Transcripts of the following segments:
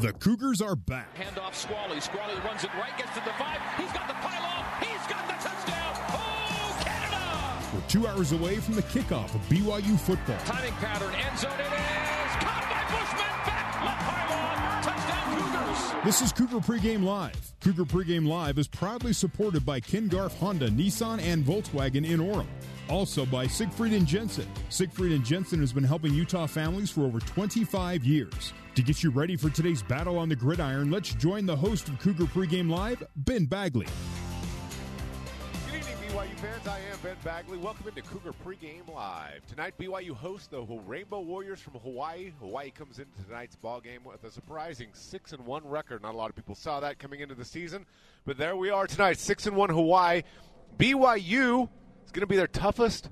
The Cougars are back. Handoff Squally. Squally runs it right, gets to the five. He's got the pylon. He's got the touchdown. Oh, Canada! We're two hours away from the kickoff of BYU football. Timing pattern. End zone it is. Caught by Bushman. Back. Left pylon. Touchdown Cougars. This is Cougar Pregame Live. Cougar Pregame Live is proudly supported by Ken Garff Honda, Nissan, and Volkswagen in Orem. Also by Siegfried and Jensen. Siegfried and Jensen has been helping Utah families for over 25 years. To get you ready for today's battle on the gridiron, let's join the host of Cougar Pregame Live, Ben Bagley. Good evening, BYU fans. I am Ben Bagley. Welcome into Cougar Pregame Live. Tonight, BYU hosts the Rainbow Warriors from Hawaii. Hawaii comes into tonight's ball game with a surprising six and one record. Not a lot of people saw that coming into the season, but there we are tonight, six and one Hawaii. BYU going to be their toughest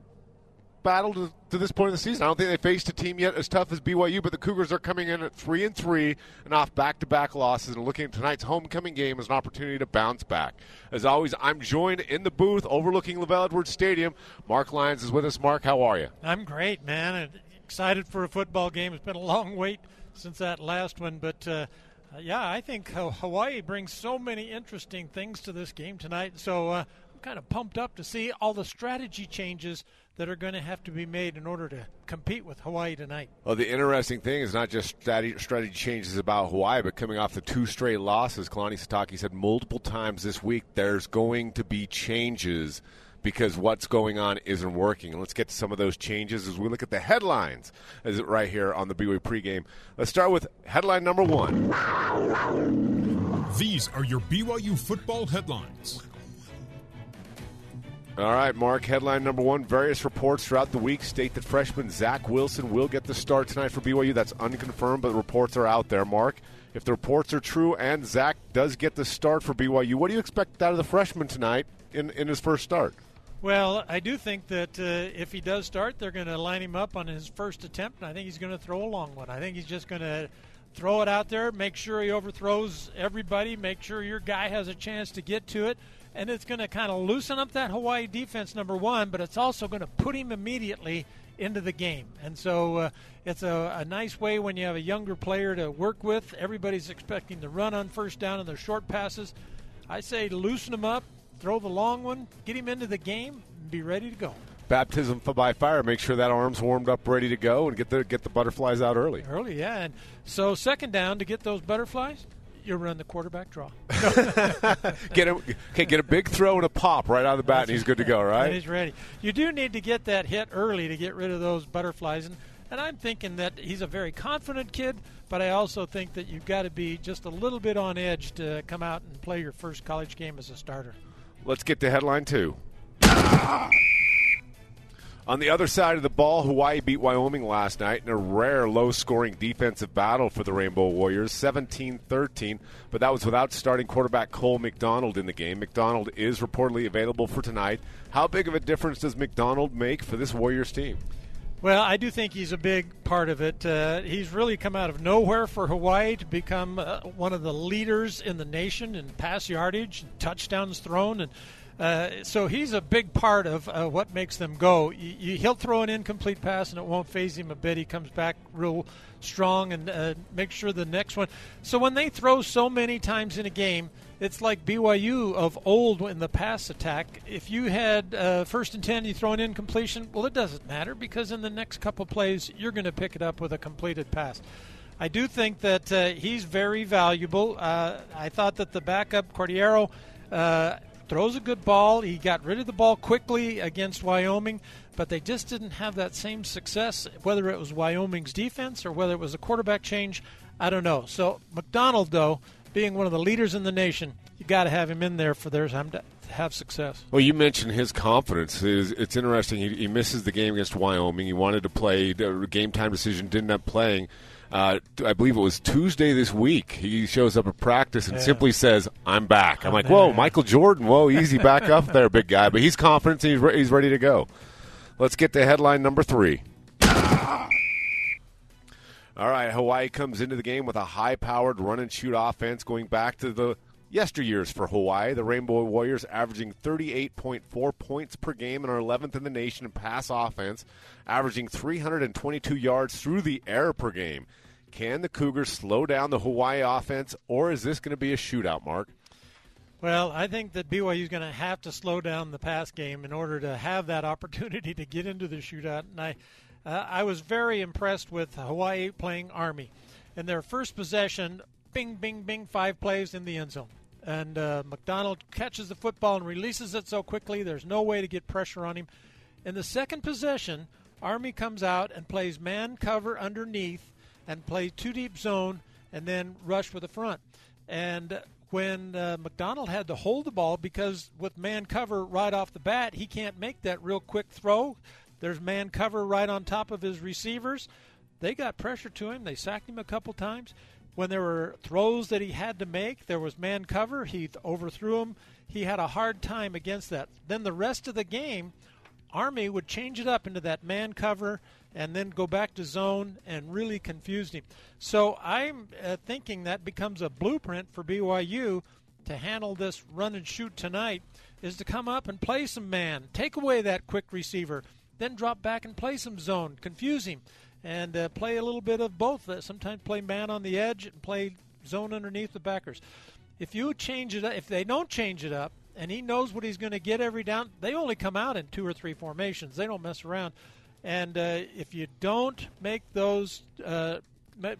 battle to, to, this point in the season. I don't think they faced a team yet as tough as BYU, but the Cougars are coming in at three and three and off back-to-back losses, and looking at tonight's homecoming game as an opportunity to bounce back. As always, I'm joined in the booth overlooking LaVell Edwards Stadium. Mark Lyons is with us. Mark, how are you? I'm great, man. Excited for a football game. It's been a long wait since that last one, but. Uh, yeah, I think Hawaii brings so many interesting things to this game tonight. So uh, kind of pumped up to see all the strategy changes that are going to have to be made in order to compete with Hawaii tonight. Well, the interesting thing is not just strategy, strategy changes about Hawaii, but coming off the two straight losses, Kalani Sitake said multiple times this week there's going to be changes because what's going on isn't working. And let's get to some of those changes as we look at the headlines as it right here on the BYU pregame. Let's start with headline number one. These are your BYU football headlines. All right, Mark. Headline number one various reports throughout the week state that freshman Zach Wilson will get the start tonight for BYU. That's unconfirmed, but the reports are out there, Mark. If the reports are true and Zach does get the start for BYU, what do you expect out of the freshman tonight in, in his first start? Well, I do think that uh, if he does start, they're going to line him up on his first attempt, and I think he's going to throw a long one. I think he's just going to throw it out there, make sure he overthrows everybody, make sure your guy has a chance to get to it and it's going to kind of loosen up that Hawaii defense, number one, but it's also going to put him immediately into the game. And so uh, it's a, a, nice way when you have a younger player to work with. Everybody's expecting to run on first down and their short passes. I say loosen him up, throw the long one, get him into the game, and be ready to go. Baptism by fire. Make sure that arm's warmed up, ready to go, and get the get the butterflies out early. Early, yeah. And so second down to get those butterflies, you run the quarterback draw. get a okay, get a big throw and a pop right out of the bat, and he's good to go. Right? And he's ready. You do need to get that hit early to get rid of those butterflies, and and I'm thinking that he's a very confident kid, but I also think that you've got to be just a little bit on edge to come out and play your first college game as a starter. Let's get to headline two. On the other side of the ball, Hawaii beat Wyoming last night in a rare low scoring defensive battle for the Rainbow Warriors, 17 13, but that was without starting quarterback Cole McDonald in the game. McDonald is reportedly available for tonight. How big of a difference does McDonald make for this Warriors team? Well, I do think he's a big part of it. Uh, he's really come out of nowhere for Hawaii to become uh, one of the leaders in the nation in pass yardage, touchdowns thrown, and uh, so he's a big part of uh, what makes them go. He'll throw an incomplete pass and it won't faze him a bit. He comes back real strong and uh, makes sure the next one. So when they throw so many times in a game, it's like BYU of old in the pass attack. If you had uh, first and 10, you throw an incompletion, well, it doesn't matter because in the next couple plays, you're going to pick it up with a completed pass. I do think that uh, he's very valuable. Uh, I thought that the backup, Cordeiro, throws a good ball. He got rid of the ball quickly against Wyoming, but they just didn't have that same success, whether it was Wyoming's defense or whether it was a quarterback change. I don't know. So, McDonald, though, being one of the leaders in the nation, you got to have him in there for their time to have success. Well, you mentioned his confidence. It's interesting. He misses the game against Wyoming. He wanted to play. Game time decision didn't end up playing uh, I believe it was Tuesday this week. He shows up at practice and yeah. simply says, "I'm back." I'm like, "Whoa, Michael Jordan! Whoa, easy, back up there, big guy." But he's confident. He's re- he's ready to go. Let's get to headline number three. All right, Hawaii comes into the game with a high-powered run and shoot offense, going back to the yesteryears for Hawaii. The Rainbow Warriors averaging 38.4 points per game and are 11th in the nation in pass offense, averaging 322 yards through the air per game. Can the Cougars slow down the Hawaii offense, or is this going to be a shootout, Mark? Well, I think that BYU is going to have to slow down the pass game in order to have that opportunity to get into the shootout. And I, uh, I was very impressed with Hawaii playing Army. In their first possession, bing, bing, bing, five plays in the end zone. And uh, McDonald catches the football and releases it so quickly, there's no way to get pressure on him. In the second possession, Army comes out and plays man cover underneath and play two deep zone and then rush with the front. And when uh, McDonald had to hold the ball because with man cover right off the bat, he can't make that real quick throw. There's man cover right on top of his receivers. They got pressure to him. They sacked him a couple times. When there were throws that he had to make, there was man cover. He overthrew him. He had a hard time against that. Then the rest of the game, Army would change it up into that man cover and then go back to zone and really confused him. So I'm uh, thinking that becomes a blueprint for BYU to handle this run and shoot tonight is to come up and play some man, take away that quick receiver, then drop back and play some zone, confuse him, and uh, play a little bit of both. Uh, sometimes play man on the edge and play zone underneath the backers. If you change it up, if they don't change it up, and he knows what he's going to get every down, they only come out in two or three formations. They don't mess around. And uh, if you don't make those uh,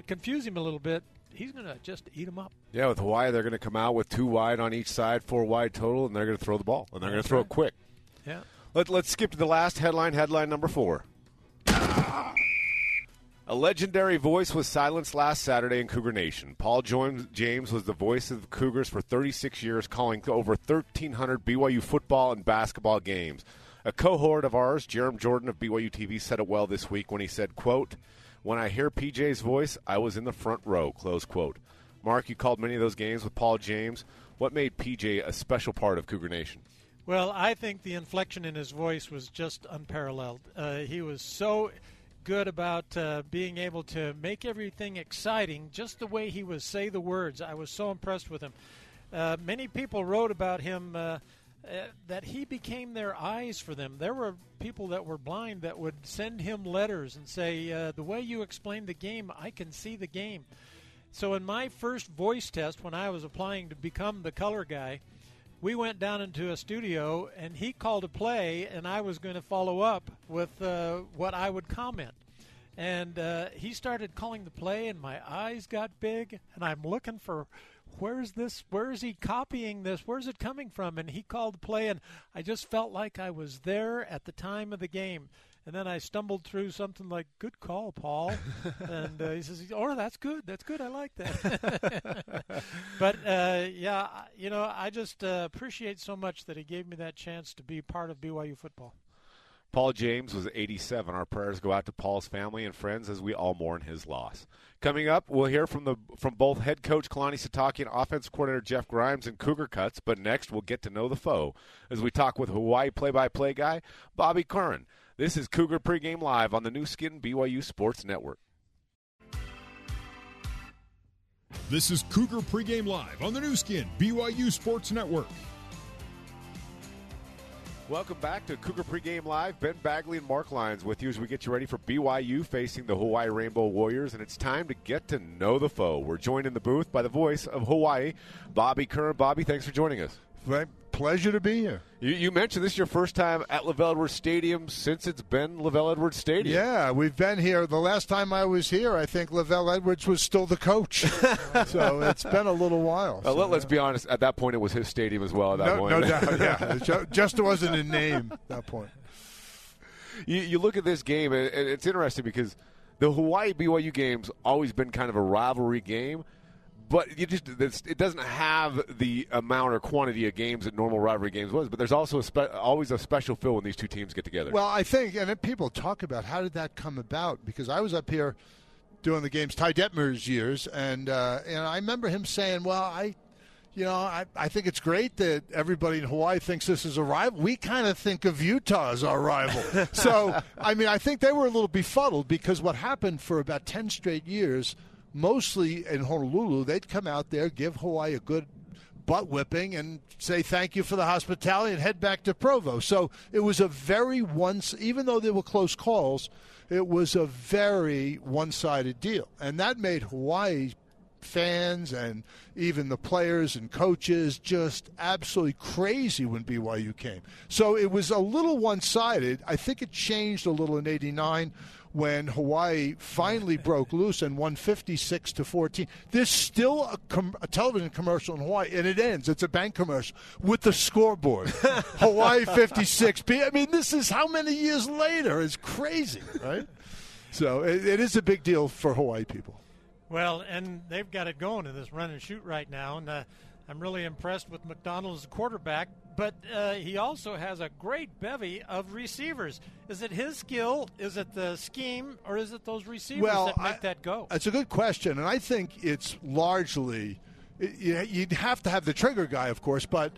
confuse him a little bit, he's going to just eat them up. Yeah, with Hawaii, they're going to come out with two wide on each side, four wide total, and they're going to throw the ball, and they're going to throw right. it quick. Yeah. Let, let's skip to the last headline, headline number four. A legendary voice was silenced last Saturday in Cougar Nation. Paul James was the voice of the Cougars for 36 years, calling over 1,300 BYU football and basketball games. A cohort of ours, Jarom Jordan of BYU TV, said it well this week when he said, quote, when I hear PJ's voice, I was in the front row, close quote. Mark, you called many of those games with Paul James. What made PJ a special part of Cougar Nation? Well, I think the inflection in his voice was just unparalleled. Uh, he was so good about uh, being able to make everything exciting, just the way he would say the words. I was so impressed with him. Uh, many people wrote about him uh, that he became their eyes for them. There were people that were blind that would send him letters and say, uh, "The way you explain the game, I can see the game." So in my first voice test, when I was applying to become the color guy, we went down into a studio and he called a play, and I was going to follow up with uh, what I would comment. And uh, he started calling the play, and my eyes got big, and I'm looking for where's this where is he copying this? Where's it coming from? And he called the play and i just felt like i was there at the time of the game. And then i stumbled through something like good call paul. And uh, he says oh that's good. That's good. I like that. But uh, yeah you know i just uh, appreciate so much that he gave me that chance to be part of byu football Paul James was 87. Our prayers go out to Paul's family and friends as we all mourn his loss. Coming up, we'll hear from the from both head coach Kalani Sitake and offense coordinator Jeff Grimes and Cougar Cuts. But next, we'll get to know the foe as we talk with Hawaii play-by-play guy Bobby Curran. This is Cougar pregame live on the Nu Skin BYU Sports Network. This is Cougar pregame live on the Nu Skin BYU Sports Network. Welcome back to Cougar Pregame Live. Ben Bagley and Mark Lyons with you as we get you ready for BYU facing the Hawaii Rainbow Warriors, and it's time to get to know the foe. We're joined in the booth by the voice of Hawaii, Bobby Curran. Bobby, thanks for joining us. Pleasure to be here. You, you, mentioned this is your first time at LaVell Edwards Stadium since it's been LaVell Edwards Stadium. Yeah, we've been here. The last time I was here, I think LaVell Edwards was still the coach. so it's been a little while. Uh, so, let, us be honest. At that point, it was his stadium as well. At that no, point, no doubt. Yeah, just wasn't a name at that point. You, you look at this game, and it's interesting because the Hawaii BYU game's always been kind of a rivalry game but you just it doesn't have the amount or quantity of games that normal rivalry games was. But there's also a spe- always a special feel when these two teams get together. Well, I think, and people talk about how did that come about because I was up here doing the games Ty Detmer's years, and uh, and I remember him saying, "Well, I." You know, I, I think it's great that everybody in Hawaii thinks this is a rival. We kind of think of Utah as our rival. so, I mean, I think they were a little befuddled because what happened for about 10 straight years – mostly in Honolulu, they'd come out there, give Hawaii a good butt whipping and say thank you for the hospitality and head back to Provo. So it was a very once, even though there were close calls, it was a very one-sided deal, and that made Hawaii fans and even the players and coaches just absolutely crazy when BYU came. So it was a little one-sided. I think it changed a little in '89 when Hawaii finally broke loose and won 56 to 14. There's still a, com- a, television commercial in Hawaii, and it ends. It's a bank commercial with the scoreboard. Hawaii 56. I mean, this is how many years later? It's crazy, right? so it, it is a big deal for Hawaii people. Well, and they've got it going in this run and shoot right now, and uh, I'm really impressed with McDonald as a quarterback. But uh, he also has a great bevy of receivers. Is it his skill? Is it the scheme, or is it those receivers well, that make I, that go? It's a good question, and I think it's largely you'd have to have the trigger guy, of course, but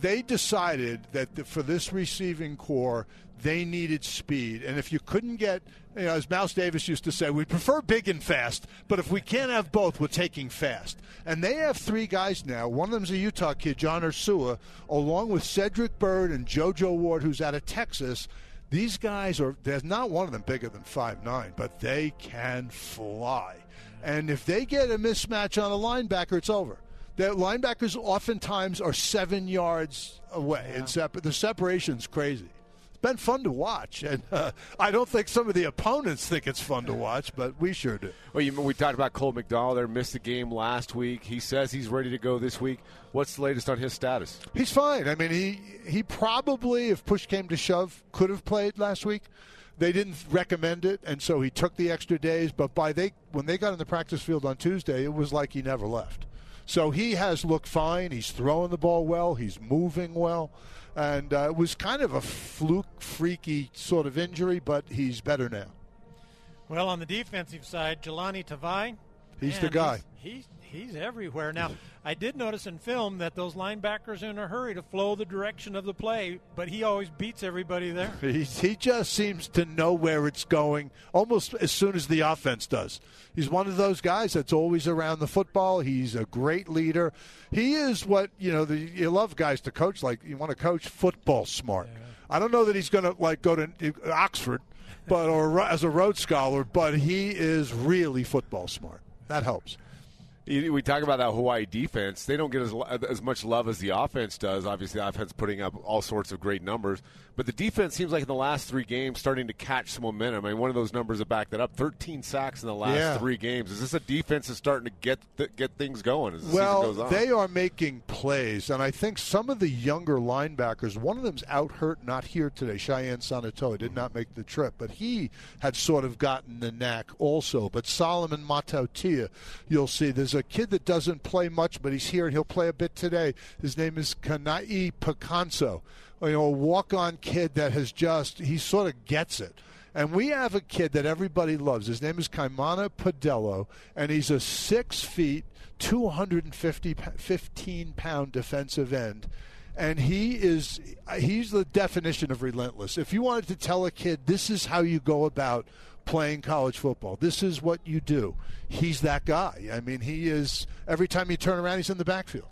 they decided that the, for this receiving corps, they needed speed. And if you couldn't get, you know, as Mouse Davis used to say, we prefer big and fast, but if we can't have both, we're taking fast. And they have three guys now. One of them's a Utah kid, John Ursua, along with Cedric Byrd and JoJo Ward, who's out of Texas. These guys are, there's not one of them bigger than five nine, but they can fly. And if they get a mismatch on a linebacker, it's over. The linebackers oftentimes are seven yards away, yeah. and sep- the separation's crazy It's been fun to watch, and uh, I don't think some of the opponents think it's fun to watch, but we sure do. Well, you, we talked about Cole McDonald. There missed the game last week. He says he's ready to go this week. What's the latest on his status? He's fine. I mean, he he probably, if push came to shove, could have played last week. They didn't recommend it, and so he took the extra days. But by they when they got in the practice field on Tuesday, it was like he never left. So he has looked fine. He's throwing the ball well. He's moving well and uh, it was kind of a fluke, freaky sort of injury, but he's better now. Well, on the defensive side, Jahlani Tavai, he's the guy. He's, he's everywhere now. I did notice in film that those linebackers are in a hurry to flow the direction of the play, but he always beats everybody there. He's, he just seems to know where it's going almost as soon as the offense does. He's one of those guys that's always around the football. He's a great leader. He is what you know. The, you love guys to coach like you want to coach football smart. Yeah. I don't know that he's going to like go to uh, Oxford, but or as a Rhodes Scholar, but he is really football smart. That helps we talk about that Hawaii defense. They don't get as as much love as the offense does. Obviously, the offense putting up all sorts of great numbers, but the defense seems like in the last three games starting to catch some momentum. I mean, one of those numbers that back that up: 13 sacks in the last yeah. three games. Is this a defense that's starting to get th- get things going as the well, season goes on? they are making plays, and I think some of the younger linebackers. One of them's out hurt, not here today. Cheyenne Sanatoa did not make the trip, but he had sort of gotten the knack also. But Solomon Matautia, you'll see, there's a kid that doesn't play much, but he's here and he'll play a bit today. His name is Kanai Picanso, you know, a walk-on kid that has just he sort of gets it. And we have a kid that everybody loves. His name is Kaimana Padello, and he's a six feet, 250, 15 pound defensive end and he is he's the definition of relentless. If you wanted to tell a kid this is how you go about playing college football. This is what you do. He's that guy. I mean, he is every time you turn around, he's in the backfield.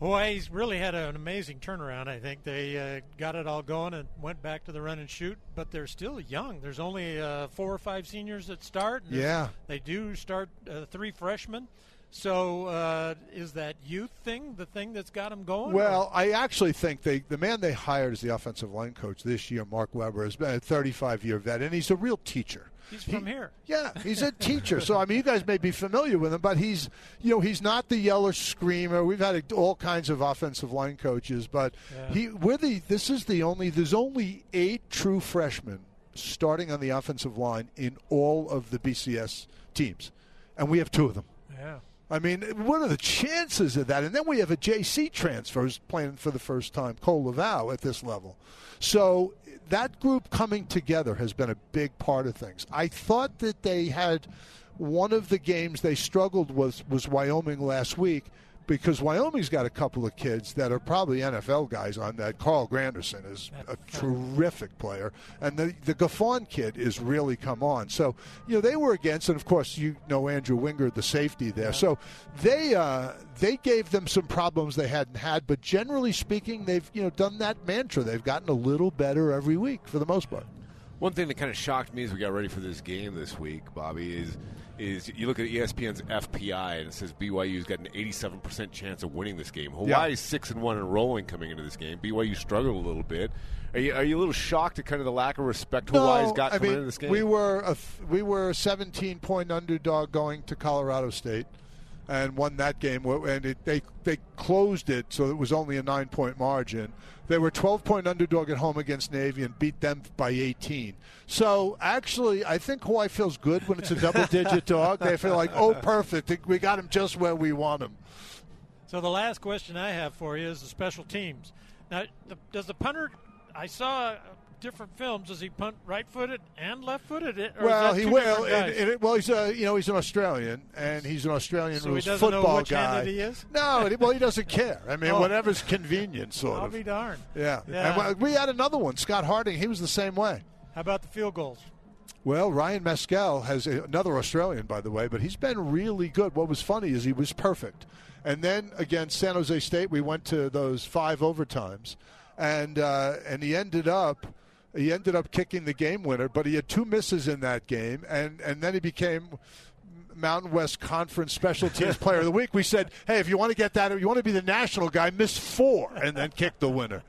Hawaii's really had an amazing turnaround. I think they uh, got it all going and went back to the run and shoot, but they're still young. There's only uh, four or five seniors that start. yeah, they do start uh, three freshmen. So is uh, that youth thing the thing that's got them going? Well, or? I actually think they the man they hired as the offensive line coach this year, Mark Weber, has been a 35 year vet, and he's a real teacher. He's from he, here. Yeah, he's a teacher. so I mean, you guys may be familiar with him, but he's you know he's not the yeller screamer. We've had all kinds of offensive line coaches, but yeah. he we're the this is the only there's only eight true freshmen starting on the offensive line in all of the BCS teams, and we have two of them. I mean, what are the chances of that? And then we have a JC transfer playing for the first time, Cole Laval, at this level. So that group coming together has been a big part of things. I thought that they had one of the games they struggled with was Wyoming last week, because Wyoming's got a couple of kids that are probably NFL guys on that. Carl Granderson is a terrific player, and the the Gaffon kid is really come on. So you know they were against, and of course you know Andrew Wingard, the safety there. So they uh, they gave them some problems they hadn't had, but generally speaking, they've you know done that mantra. They've gotten a little better every week for the most part. One thing that kind of shocked me as we got ready for this game this week, Bobby, is is you look at ESPN's FPI and it says BYU's got an 87% chance of winning this game. Hawaii's six and one and rolling coming into this game. BYU struggled a little bit. Are you, are you a little shocked at kind of the lack of respect Hawaii's got I coming mean, into this game? We were a, we were a 17 point underdog going to Colorado State, and won that game. And it, they they closed it, so it was only a nine point margin. They were 12 point underdog at home against Navy and beat them by 18. So actually, I think Hawaii feels good when it's a double digit dog. They feel like, oh, perfect, we got him just where we want him. So the last question I have for you is the special teams. Now, the, does the punter? I saw different films. Does he punt right-footed and left-footed? Well, he will. And, and, well, he's a you know he's an Australian, and he's an Australian so football know guy. He is? No, well, he doesn't care. I mean, Oh. whatever's convenient, sort I'll of. be darned. Yeah. Yeah. And well, we had another one, Scott Harding. He was the same way. How about the field goals? Well, Ryan Meskell has a, another Australian, by the way, but he's been really good. What was funny is he was perfect. And then against San Jose State, we went to those five overtimes, and uh, and he ended up he ended up kicking the game winner, but he had two misses in that game, and and then he became. Mountain West Conference Special Teams Player of the Week. We said, "Hey, if you want to get that, if you want to be the national guy, miss four and then kick the winner."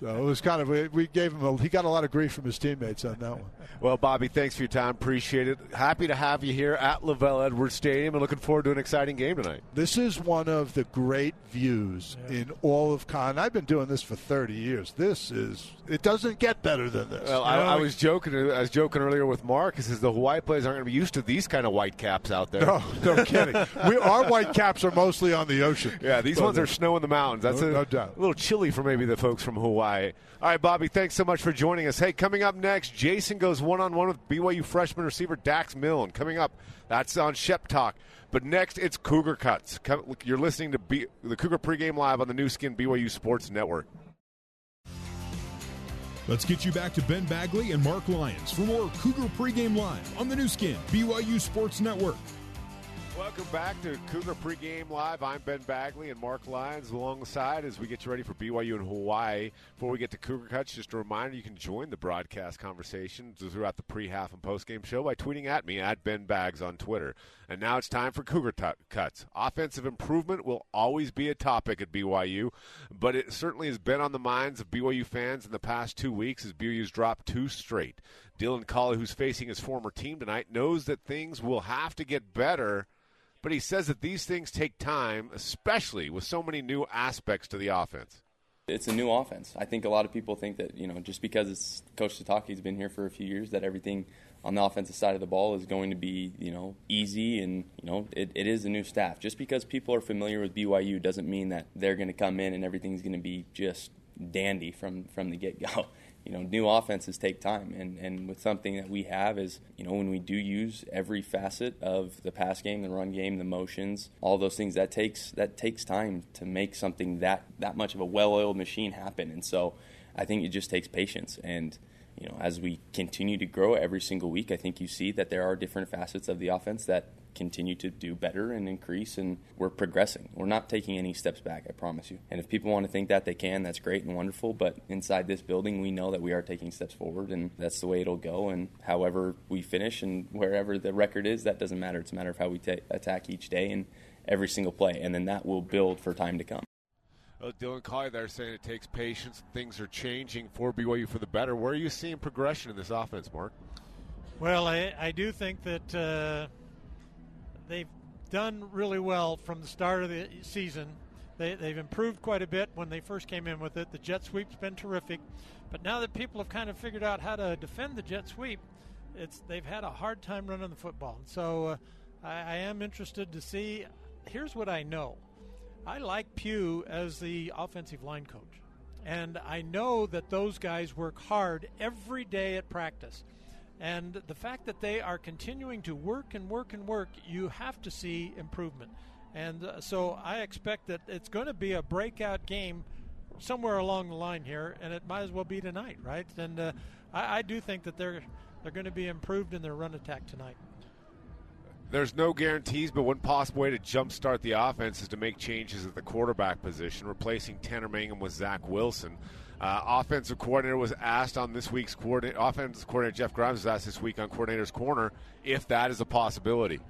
So it was kind of we, we gave him a, he got a lot of grief from his teammates on that one. well, Bobby, thanks for your time. Appreciate it. Happy to have you here at LaVell Edwards Stadium and looking forward to an exciting game tonight. This is one of the great views in all of Con. I've been doing this for 30 years. This is it doesn't get better than this. Well, I, I was joking. I was joking earlier with Mark. He says the Hawaii players aren't going to be used to these kind of white caps out there. no, no kidding. We, our white caps are mostly on the ocean. Yeah, these But, ones are snow in the mountains. That's No- a, no doubt. a little chilly for maybe the folks from Hawaii. All right, Bobby, thanks so much for joining us. Hey, coming up next, Jason goes one on one with BYU freshman receiver Dax Milne. Coming up, that's on Shep Talk. But next, it's Cougar Cuts. Come- You're listening to B- the Cougar pregame live on the Nu Skin BYU Sports Network. Let's get you back to Ben Bagley and Mark Lyons for more Cougar pregame live on the Nu Skin BYU Sports Network. Welcome back to Cougar Pregame Live. I'm Ben Bagley and Mark Lyons alongside as we get you ready for BYU in Hawaii. Before we get to Cougar Cuts, just a reminder you can join the broadcast conversation throughout the pre, half, and post game show by tweeting at me at Ben Bags on Twitter. And now it's time for Cougar tu- Cuts. Offensive improvement will always be a topic at BYU, but it certainly has been on the minds of BYU fans in the past two weeks as BYU's dropped two straight. Dylan Collie, who's facing his former team tonight, knows that things will have to get better but he says that these things take time, especially with so many new aspects to the offense. It's a new offense. I think a lot of people think that you know just because it's Coach Sitake's been here for a few years that everything on the offensive side of the ball is going to be you know easy and you know it, it is a new staff. Just because people are familiar with BYU doesn't mean that they're going to come in and everything's going to be just dandy from from the get go. You know, new offenses take time, and, and with something that we have is, you know, when we do use every facet of the pass game, the run game, the motions, all those things, that takes that takes time to make something that that much of a well-oiled machine happen. And so, I think it just takes patience. And you know, as we continue to grow every single week, I think you see that there are different facets of the offense that continue to do better and increase, and we're progressing. We're not taking any steps back, I promise you. And if people want to think that they can, that's great and wonderful. But inside this building, we know that we are taking steps forward, and that's the way it'll go. And however we finish and wherever the record is, that doesn't matter. It's a matter of how we ta- attack each day and every single play, and then that will build for time to come. Well, Dylan Collie there saying it takes patience. Things are changing for BYU for the better. Where are you seeing progression in this offense, Mark? Well, I, I do think that uh, they've done really well from the start of the season. They, they've improved quite a bit when they first came in with it. The jet sweep's been terrific, but now that people have kind of figured out how to defend the jet sweep, it's they've had a hard time running the football. So uh, I, I am interested to see. Here's what I know: I like Pugh as the offensive line coach, and I know that those guys work hard every day at practice. And the fact that they are continuing to work and work and work, you have to see improvement. And uh, so I expect that it's going to be a breakout game somewhere along the line here, and it might as well be tonight, right? And uh, I, I do think that they're they're going to be improved in their run attack tonight. There's no guarantees, but one possible way to jumpstart the offense is to make changes at the quarterback position, replacing Tanner Mangum with Zach Wilson. Uh, offensive coordinator was asked on this week's coordinator. Offensive coordinator Jeff Grimes was asked this week on Coordinator's Corner if that is a possibility.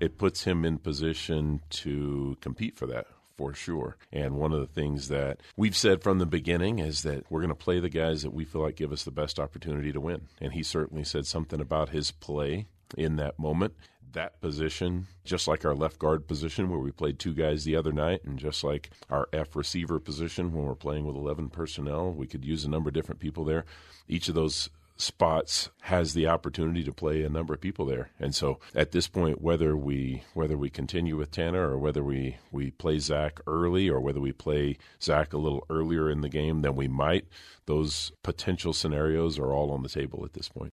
It puts him in position to compete for that for sure. And one of the things that we've said from the beginning is that we're going to play the guys that we feel like give us the best opportunity to win. And he certainly said something about his play in that moment that position, just like our left guard position where we played two guys the other night, and just like our F receiver position when we're playing with 11 personnel, we could use a number of different people there. Each of those spots has the opportunity to play a number of people there. And so at this point, whether we whether we continue with Tanner or whether we, we play Zach early or whether we play Zach a little earlier in the game than we might, those potential scenarios are all on the table at this point.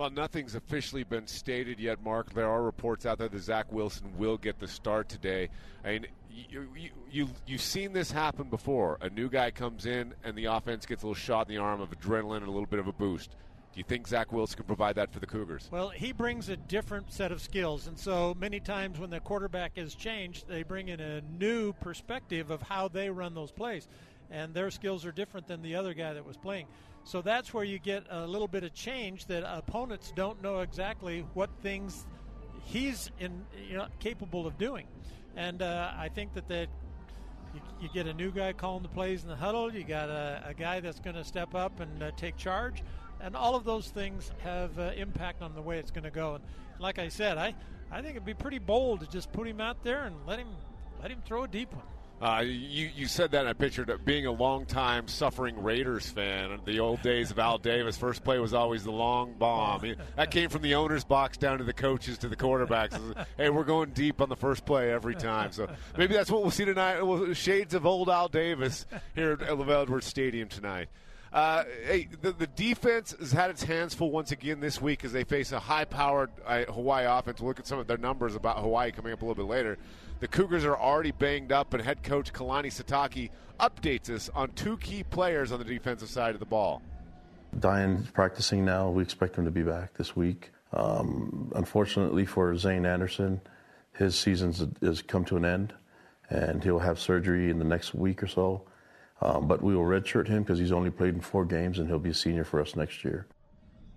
Well, nothing's officially been stated yet, Mark. There are reports out there that Zach Wilson will get the start today. I mean, you, you, you, you've seen this happen before. A new guy comes in, and the offense gets a little shot in the arm of adrenaline and a little bit of a boost. Do you think Zach Wilson can provide that for the Cougars? Well, he brings a different set of skills, and so many times when the quarterback is changed, they bring in a new perspective of how they run those plays, and their skills are different than the other guy that was playing. So that's where you get a little bit of change that opponents don't know exactly what things he's in, you know, capable of doing. And uh, I think that that you, you, get a new guy calling the plays in the huddle. You got a, a guy that's going to step up and uh, take charge, and all of those things have uh, impact on the way it's going to go. And like I said, I I think it'd be pretty bold to just put him out there and let him let him throw a deep one. Uh, you, you said that, and I pictured being a long-time suffering Raiders fan. The old days of Al Davis, first play was always the long bomb. That came from the owner's box down to the coaches to the quarterbacks. hey, we're going deep on the first play every time. So maybe that's what we'll see tonight. Shades of old Al Davis here at LaVell Edwards Stadium tonight. Uh, hey, the, the, defense has had its hands full once again this week as they face a high-powered uh, Hawaii offense. We'll look at some of their numbers about Hawaii coming up a little bit later. The Cougars are already banged up, and head coach Kalani Sitake updates us on two key players on the defensive side of the ball. Dayan practicing now. We expect him to be back this week. Um, unfortunately for Zayne Anderson, his season has come to an end, and he'll have surgery in the next week or so. Um, but we will redshirt him because he's only played in four games, and he'll be a senior for us next year.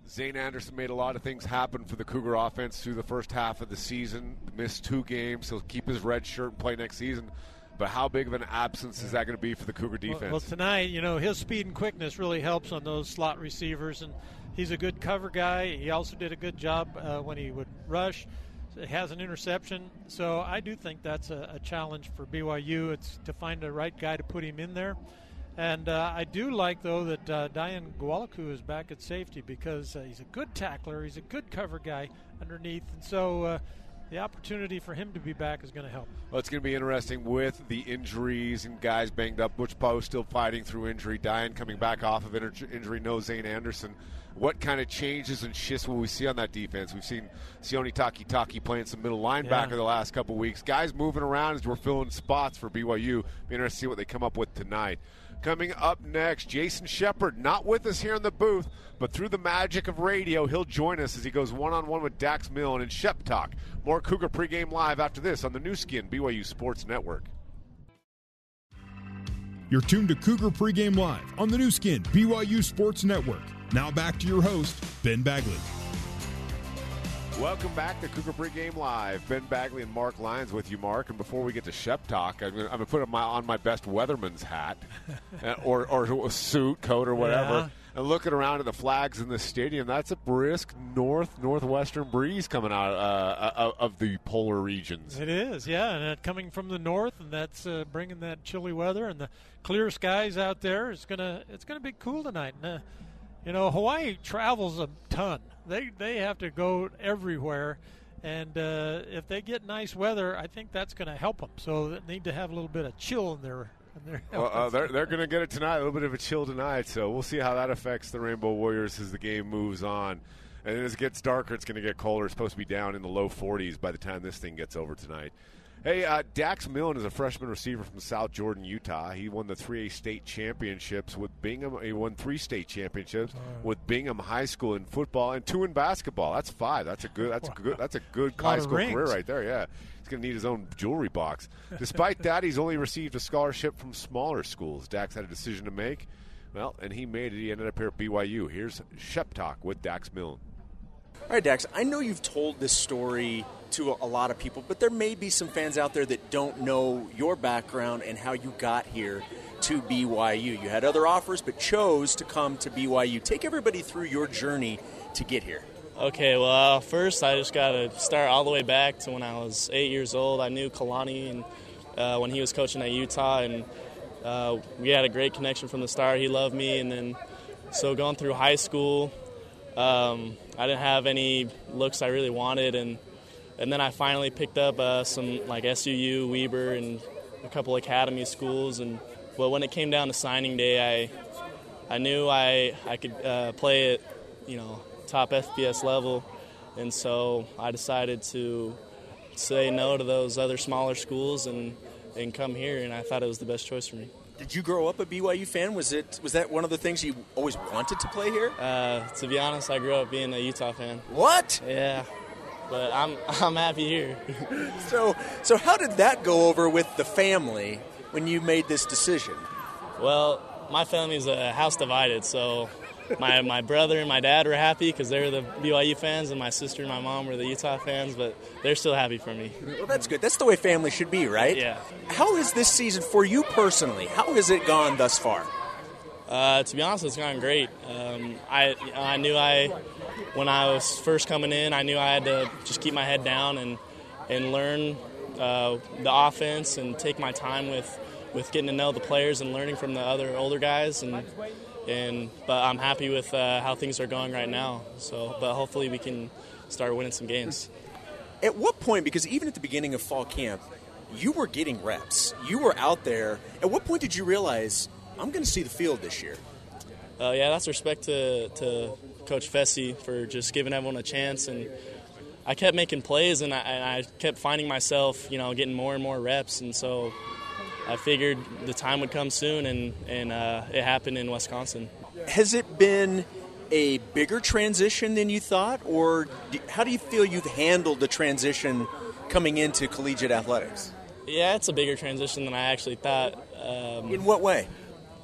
Zayne Anderson made a lot of things happen for the Cougar offense through the first half of the season. Missed two games. He'll keep his red shirt and play next season. But how big of an absence is that going to be for the Cougar defense? Well, well, tonight, you know, his speed and quickness really helps on those slot receivers, and he's a good cover guy. He also did a good job uh, when he would rush. He has an interception, so I do think that's a, a challenge for BYU. It's to find the right guy to put him in there. And uh, I do like, though, that uh, Dayan Ghanwoloku is back at safety because uh, he's a good tackler. He's a good cover guy underneath. And so uh, the opportunity for him to be back is going to help. Well, it's going to be interesting with the injuries and guys banged up. Butch Pau'u still fighting through injury. Dayan coming back off of injury. No Zayne Anderson. What kind of changes and shifts will we see on that defense? We've seen Sione Takitaki playing some middle linebacker yeah. the last couple weeks. Guys moving around as we're filling spots for BYU. Be interested to see what they come up with tonight. Coming up next, Jason Shepard, not with us here in the booth, but through the magic of radio, he'll join us as he goes one on one with Dax Milne and Shep Talk. More Cougar pregame live after this on the Nu Skin BYU Sports Network. You're tuned to Cougar pregame live on the Nu Skin BYU Sports Network. Now back to your host, Ben Bagley. Welcome back to Cougar Pregame Live. Ben Bagley and Mark Lyons with you, Mark. And before we get to Shep Talk, I'm going to put on my, on my best weatherman's hat uh, or, or suit, coat, or whatever. Yeah. And looking around at the flags in the stadium, that's a brisk north northwestern breeze coming out uh, uh of the polar regions. It is, yeah, and coming from the north, and that's uh, bringing that chilly weather and the clear skies out there. It's gonna it's gonna be cool tonight. And, uh, you know, Hawaii travels a ton. They they have to go everywhere, and uh, if they get nice weather, I think that's going to help them. So they need to have a little bit of chill in their. In their well, uh, they're they're going to get it tonight. A little bit of a chill tonight. So we'll see how that affects the Rainbow Warriors as the game moves on. And as it gets darker, it's going to get colder. It's supposed to be down in the low 40s by the time this thing gets over tonight. Hey, uh, Dax Milne is a freshman receiver from South Jordan, Utah. He won the 3A state championships with Bingham. He won three state championships with Bingham High School in football and two in basketball. That's five. That's a good. That's a good. That's a good Lot high school rings. career right there. Yeah, he's going to need his own jewelry box. Despite that, he's only received a scholarship from smaller schools. Dax had a decision to make. Well, and he made it. He ended up here at BYU. Here's Shep Talk with Dax Milne. All right, Dax, I know you've told this story to a, lot of people, but there may be some fans out there that don't know your background and how you got here to BYU. You had other offers, but chose to come to BYU. Take everybody through your journey to get here. Okay, well, first I just got to start all the way back to when I was eight years old. I knew Kalani and uh, when he was coaching at Utah, and uh, we had a great connection from the start. He loved me, and then so going through high school, um, I didn't have any looks I really wanted, and and then I finally picked up uh, some like SUU, Weber, and a couple academy schools, and but when it came down to signing day, I I knew I I could uh, play at you know top FBS level, and so I decided to say no to those other smaller schools and and come here, and I thought it was the best choice for me. Did you grow up a BYU fan? Was it was that one of the things you always wanted to play here? Uh, to be honest, I grew up being a Utah fan. What? Yeah, but I'm I'm happy here. So so how did that go over with the family when you made this decision? Well, my family's a house divided, so my my brother and my dad were happy because they were the BYU fans, and my sister and my mom were the Utah fans. But they're still happy for me. Well, that's good. That's the way family should be, right? Yeah. How is this season for you personally? How has it gone thus far? Uh, to be honest, it's gone great. Um, I I knew I when I was first coming in, I knew I had to just keep my head down and and learn uh, the offense and take my time with with getting to know the players and learning from the other older guys and and but I'm happy with uh, how things are going right now. So, but hopefully we can start winning some games. At what point, because even at the beginning of fall camp, you were getting reps, you were out there. At what point did you realize I'm going to see the field this year? Uh, yeah, that's respect to, to Coach Fesi for just giving everyone a chance. And I kept making plays, and I, and I kept finding myself, you know, getting more and more reps. And so I figured the time would come soon, and, and uh, it happened in Wisconsin. Has it been a bigger transition than you thought, or do, how do you feel you've handled the transition coming into collegiate athletics? Yeah, it's a bigger transition than I actually thought. Um, In what way?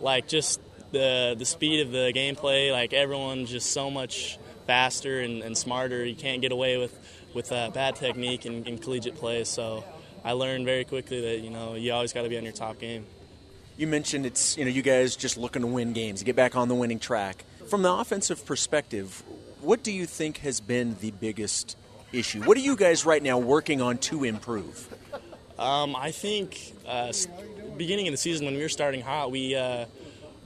like just the the speed of the gameplay. Like everyone's just so much faster and, and smarter. You can't get away with with uh, bad technique in, in collegiate play. So I learned very quickly that you know you always got to be on your top game. You mentioned it's you know you guys just looking to win games, get back on the winning track. From the offensive perspective, what do you think has been the biggest issue? What are you guys right now working on to improve? Um, I think uh, beginning of the season when we were starting hot, we uh,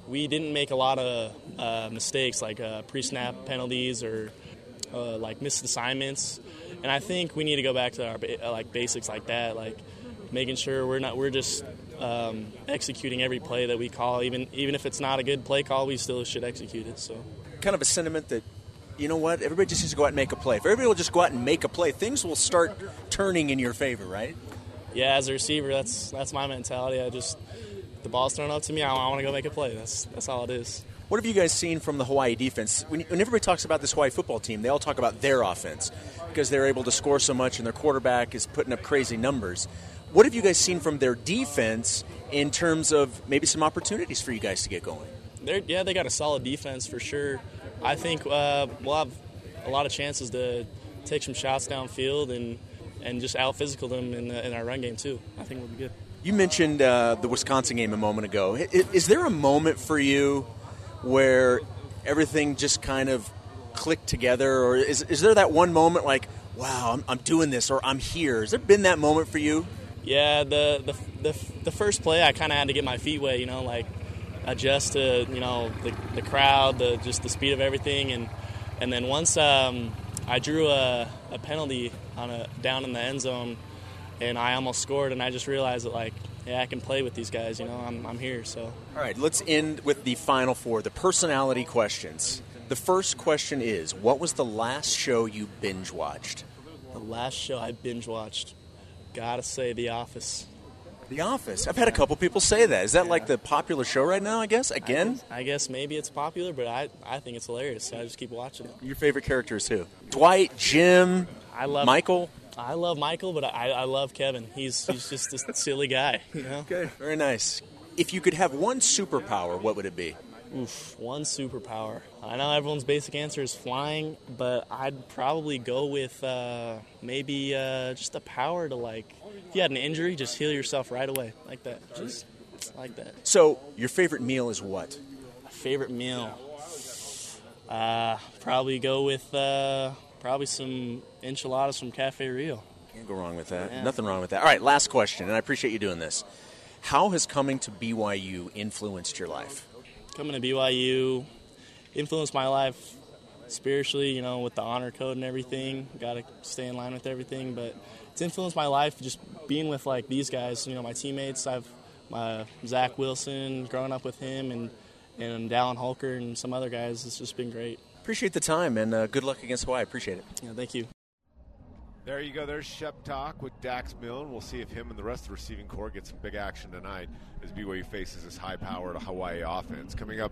we didn't make a lot of uh, mistakes like uh, pre-snap penalties or uh, like missed assignments, and I think we need to go back to our ba- uh, like basics like that, like making sure we're not we're just um, executing every play that we call, even even if it's not a good play call, we still should execute it. So. Kind of a sentiment that you know what everybody just needs to go out and make a play. If everybody will just go out and make a play, things will start turning in your favor, right? Yeah, as a receiver, that's that's my mentality. I just the ball's thrown up to me, I, I want to go make a play. That's that's all it is. What have you guys seen from the Hawaii defense? When, when everybody talks about this Hawaii football team, they all talk about their offense because they're able to score so much and their quarterback is putting up crazy numbers. What have you guys seen from their defense in terms of maybe some opportunities for you guys to get going? They're, yeah, they got a solid defense for sure. I think uh, we'll have a lot of chances to take some shots downfield and and just out physical them in, the, in our run game too. I think we'll be good. You mentioned uh, the Wisconsin game a moment ago. I- Is, there a moment for you where everything just kind of clicked together, or is, is there that one moment like, wow, I'm, I'm doing this, or I'm here? Has there been that moment for you? Yeah, the the the, the first play, I kind of had to get my feet wet, you know, like adjust to you know the, the crowd, the just the speed of everything, and and then once um, I drew a, a penalty on a down in the end zone, and I almost scored, and I just realized that like yeah, I can play with these guys, you know, I'm I'm here, so. All right, let's end with the final four, the personality questions. The first question is What was the last show you binge watched? The last show I binge watched. Gotta say, The Office. The Office. I've had a couple people say that. Is that like the popular show right now? I guess again. I guess, I guess maybe it's popular, but I, I think it's hilarious. So I just keep watching it. Your favorite characters who? Dwight, Jim, I love Michael. I love Michael, but I, I love Kevin. He's he's just a silly guy. You know. Okay. Very nice. If you could have one superpower, what would it be? Oof, one superpower. I know everyone's basic answer is flying, but I'd probably go with uh, maybe uh, just the power to like, if you had an injury, just heal yourself right away, like that, just like that. So, your favorite meal is what? My favorite meal. Uh, probably go with uh, probably some enchiladas from Cafe Rio. Can't go wrong with that. Yeah. Nothing wrong with that. All right, last question, and I appreciate you doing this. How has coming to BYU influenced your life? Coming to BYU influenced my life spiritually, you know, with the honor code and everything. Got to stay in line with everything, but it's influenced my life just being with like these guys, you know, my teammates. I've my Zach Wilson, growing up with him, and and Dallin Holker and some other guys. It's just been great. Appreciate the time, and uh, good luck against Hawaii. Appreciate it. Yeah, thank you. There you go. There's Shep Talk with Dax Milne. We'll see if him and the rest of the receiving corps get some big action tonight as BYU faces this high-powered Hawaii offense. Coming up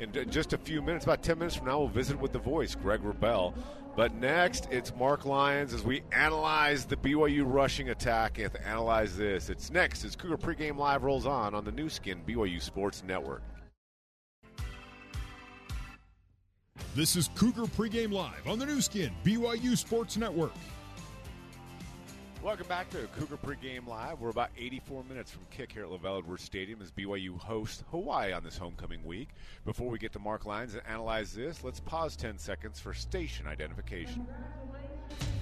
in just a few minutes, about 10 minutes from now, we'll visit with the voice, Greg Wrubell. But next, it's Mark Lyons as we analyze the BYU rushing attack and analyze this. It's next as Cougar Pregame Live rolls on on the Nu Skin BYU Sports Network. This is Cougar Pregame Live on the Nu Skin, BYU Sports Network. Welcome back to Cougar Pregame Live. We're about 84 minutes from kick here at LaVell Edwards Stadium as BYU hosts Hawaii on this homecoming week. Before we get to Mark Lyons and analyze this, let's pause 10 seconds for station identification.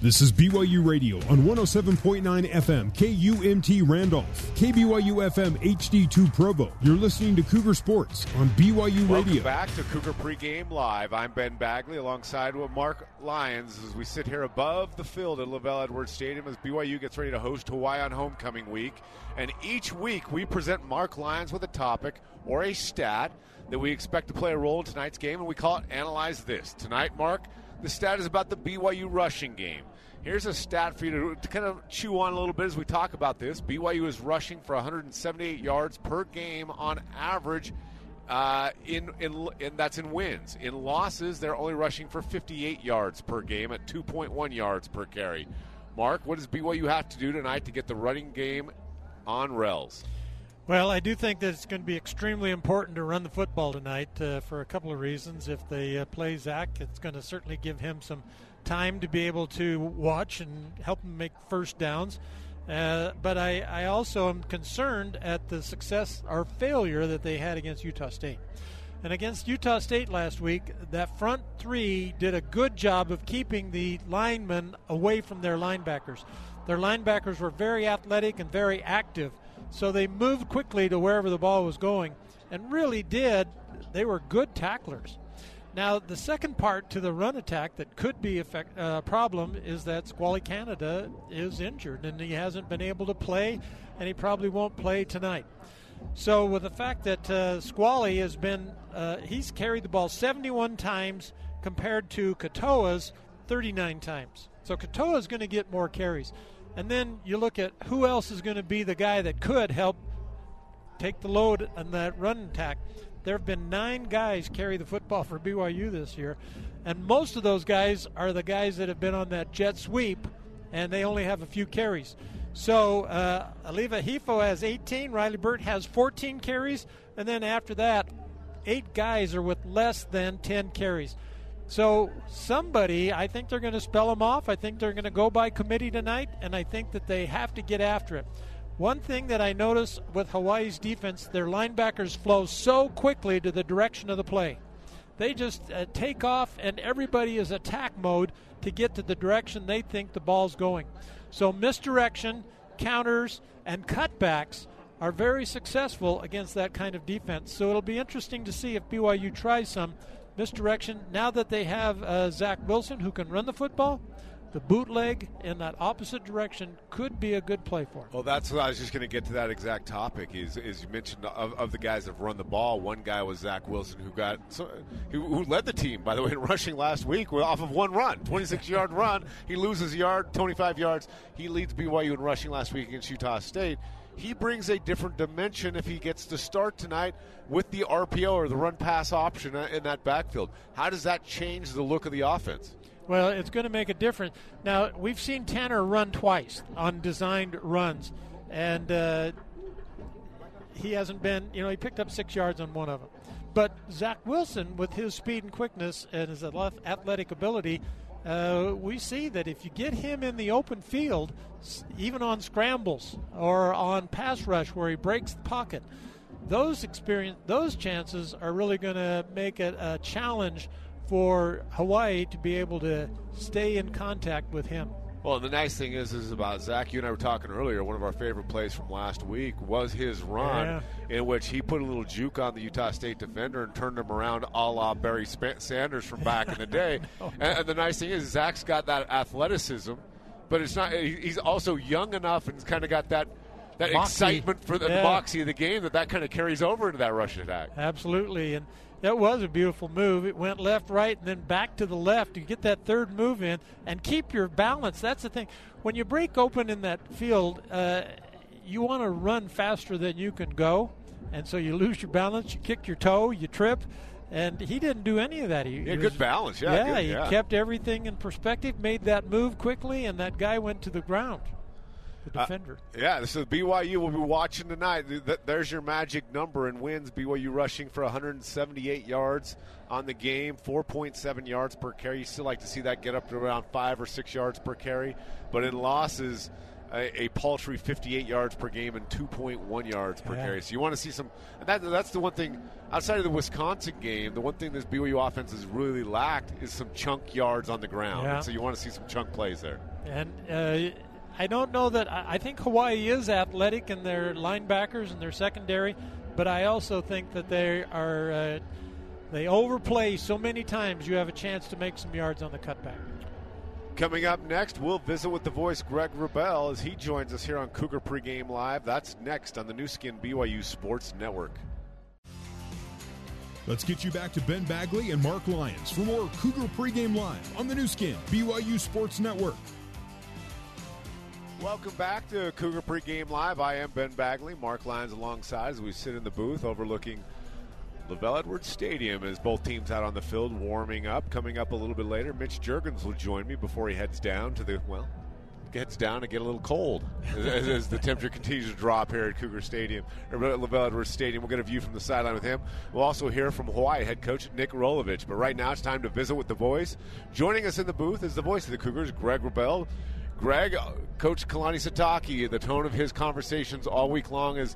This is BYU Radio on 107.9 FM, KUMT Randolph, KBYU FM HD2 Provo. You're listening to Cougar Sports on BYU Welcome Radio. back to Cougar Pregame Live. I'm Ben Bagley alongside with Mark Lyons as we sit here above the field at LaVell Edwards Stadium as BYU gets ready to host Hawaii on homecoming week. And each week we present Mark Lyons with a topic or a stat that we expect to play a role in tonight's game, and we call it Analyze This. Tonight, Mark, the stat is about the BYU rushing game. Here's a stat for you to, to kind of chew on a little bit as we talk about this. BYU is rushing for 178 yards per game on average. Uh, in, in in that's in wins. In losses, they're only rushing for 58 yards per game at 2.1 yards per carry. Mark, what does BYU have to do tonight to get the running game on rails? Well, I do think that it's going to be extremely important to run the football tonight uh, for a couple of reasons. If they uh, play Zach, it's going to certainly give him some time to be able to watch and help him make first downs. Uh, but I, I also am concerned at the success or failure that they had against Utah State. And against Utah State last week, that front three did a good job of keeping the linemen away from their linebackers. Their linebackers were very athletic and very active, so they moved quickly to wherever the ball was going and really did. They were good tacklers. Now, the second part to the run attack that could be a uh, problem is that Squally Canada is injured and he hasn't been able to play, and he probably won't play tonight. So, with the fact that uh, Squally has been, uh, he's carried the ball 71 times compared to Katoa's 39 times. So, Katoa is going to get more carries. And then you look at who else is going to be the guy that could help take the load on that run attack. There have been nine guys carry the football for BYU this year, and most of those guys are the guys that have been on that jet sweep, and they only have a few carries. So uh, Aleva Hifo has 18, Riley Burt has 14 carries, and then after that, eight guys are with less than 10 carries. So somebody, I think they're going to spell them off. I think they're going to go by committee tonight, and I think that they have to get after it. One thing that I notice with Hawaii's defense, their linebackers flow so quickly to the direction of the play. They just uh, take off, and everybody is attack mode to get to the direction they think the ball's going. So misdirection, counters, and cutbacks are very successful against that kind of defense. So it'll be interesting to see if BYU tries some misdirection now that they have uh, Zach Wilson who can run the football. the bootleg in that opposite direction could be a good play for him. Well, that's what I was just going to get to that exact topic. Is, is you mentioned of, of the guys that have run the ball. One guy was Zach Wilson, who got who, who led the team, by the way, in rushing last week off of one run, 26 yard run. He loses a yard, 25 yards. He leads BYU in rushing last week against Utah State. He brings a different dimension if he gets to start tonight with the RPO or the run pass option in that backfield. How does that change the look of the offense? Well, it's going to make a difference. Now, we've seen Tanner run twice on designed runs, and uh, he hasn't been, you know, he picked up six yards on one of them. But Zach Wilson, with his speed and quickness and his athletic ability, uh, we see that if you get him in the open field, even on scrambles or on pass rush where he breaks the pocket, those experience, those chances are really going to make it a challenge for Hawaii to be able to stay in contact with him. Well, the nice thing is, is about Zach. You and I were talking earlier. One of our favorite plays from last week was his run, yeah. in which he put a little juke on the Utah State defender and turned him around, a la Barry Sanders from back in the day. And, and, the nice thing is, Zach's got that athleticism, but it's not. He's also young enough and he's kind of got that that moxie. excitement for the yeah. moxie of the game that that kind of carries over into that rush attack. Absolutely, and that was a beautiful move. It went left, right, and then back to the left. You get that third move in and keep your balance. That's the thing. When you break open in that field, uh, you want to run faster than you can go, and so you lose your balance. You kick your toe, you trip. And he didn't do any of that. He, yeah, he good balance. Yeah, yeah, good, he yeah. kept everything in perspective, made that move quickly, and that guy went to the ground the defender. Uh, yeah, so BYU will be watching tonight. There's your magic number in wins. BYU rushing for 178 yards on the game, 4.7 yards per carry. You still like to see that get up to around five or six yards per carry, but in losses. A, a paltry 58 yards per game and 2.1 yards per Yeah. carry. So you want to see some. And that, that's the one thing outside of the Wisconsin game. The one thing this BYU offense has really lacked is some chunk yards on the ground. Yeah. So you want to see some chunk plays there. And uh, I don't know that I I think Hawaii is athletic in their linebackers and their secondary, but I also think that they are uh, they overplay so many times. You have a chance to make some yards on the cutback. Coming up next, we'll visit with the voice Greg Wrubell as he joins us here on Cougar Pregame Live. That's next on the Nu Skin BYU Sports Network. Let's get you back to Ben Bagley and Mark Lyons for more Cougar Pregame Live on the Nu Skin BYU Sports Network. Welcome back to Cougar Pregame Live. I am Ben Bagley, Mark Lyons alongside as we sit in the booth overlooking LaVell Edwards Stadium as both teams out on the field warming up. Coming up a little bit later, Mitch Juergens will join me before he heads down to the, well, gets down to get a little cold as, as the temperature continues to drop here at Cougar Stadium, or at LaVell Edwards Stadium. We'll get a view from the sideline with him. We'll also hear from Hawaii head coach Nick Rolovich. But right now it's time to visit with the boys. Joining us in the booth is the voice of the Cougars, Greg Wrubell. Greg, uh, Coach Kalani Sitake, the tone of his conversations all week long is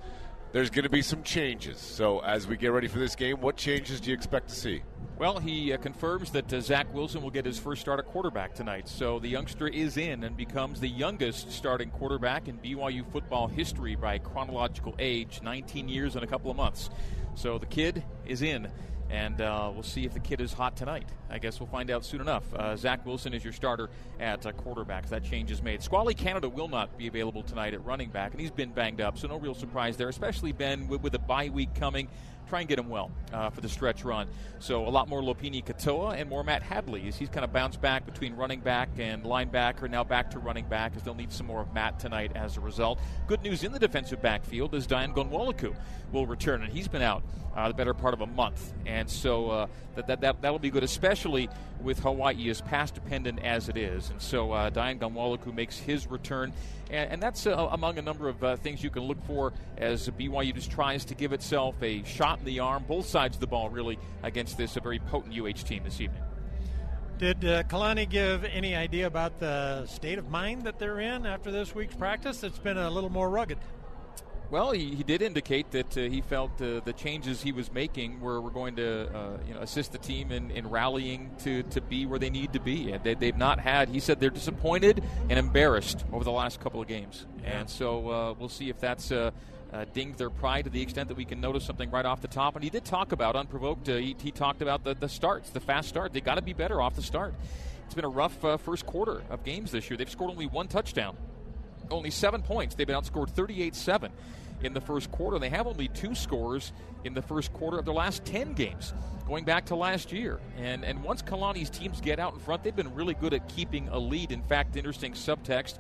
there's going to be some changes. So as we get ready for this game, what changes do you expect to see? Well, he uh, confirms that uh, Zach Wilson will get his first start at quarterback tonight. So the youngster is in and becomes the youngest starting quarterback in BYU football history by chronological age 19 years and a couple of months. So the kid is in. And uh, we'll see if the kid is hot tonight. I guess we'll find out soon enough. Uh, Zach Wilson is your starter at uh, quarterback. That change is made. Squally Canada will not be available tonight at running back, and he's been banged up, so no real surprise there, especially Ben with, with a bye week coming. Try and get him well uh, for the stretch run. So a lot more Lopini Katoa and more Matt Hadley as he's kind of bounced back between running back and linebacker, now back to running back as they'll need some more of Matt tonight as a result. Good news in the defensive backfield is Dayan Ghanwoloku will return, and he's been out uh, the better part of a month. And so uh, that, that, that, that'll be good, especially with Hawaii as pass dependent as it is. And so uh, Dayan Ghanwoloku makes his return. And, and that's uh, among a number of uh, things you can look for as BYU just tries to give itself a shot in the arm, both sides of the ball, really, against this a very potent UH team this evening. Did uh, Kalani give any idea about the state of mind that they're in after this week's practice? It's been a little more rugged. Well, he, he did indicate that uh, he felt uh, the changes he was making were, were going to uh, you know assist the team in, in rallying to, to be where they need to be. And they, they've not had, he said, they're disappointed and embarrassed over the last couple of games. Yeah. And so uh, we'll see if that's uh, uh, dinged their pride to the extent that we can notice something right off the top. And he did talk about, unprovoked, uh, he, he talked about the, the starts, the fast start. They got to be better off the start. It's been a rough uh, first quarter of games this year. They've scored only one touchdown, only seven points. They've been outscored 38 7 in the first quarter. They have only two scores in the first quarter of their last 10 games, going back to last year. And, and once Kalani's teams get out in front, they've been really good at keeping a lead. In fact, interesting subtext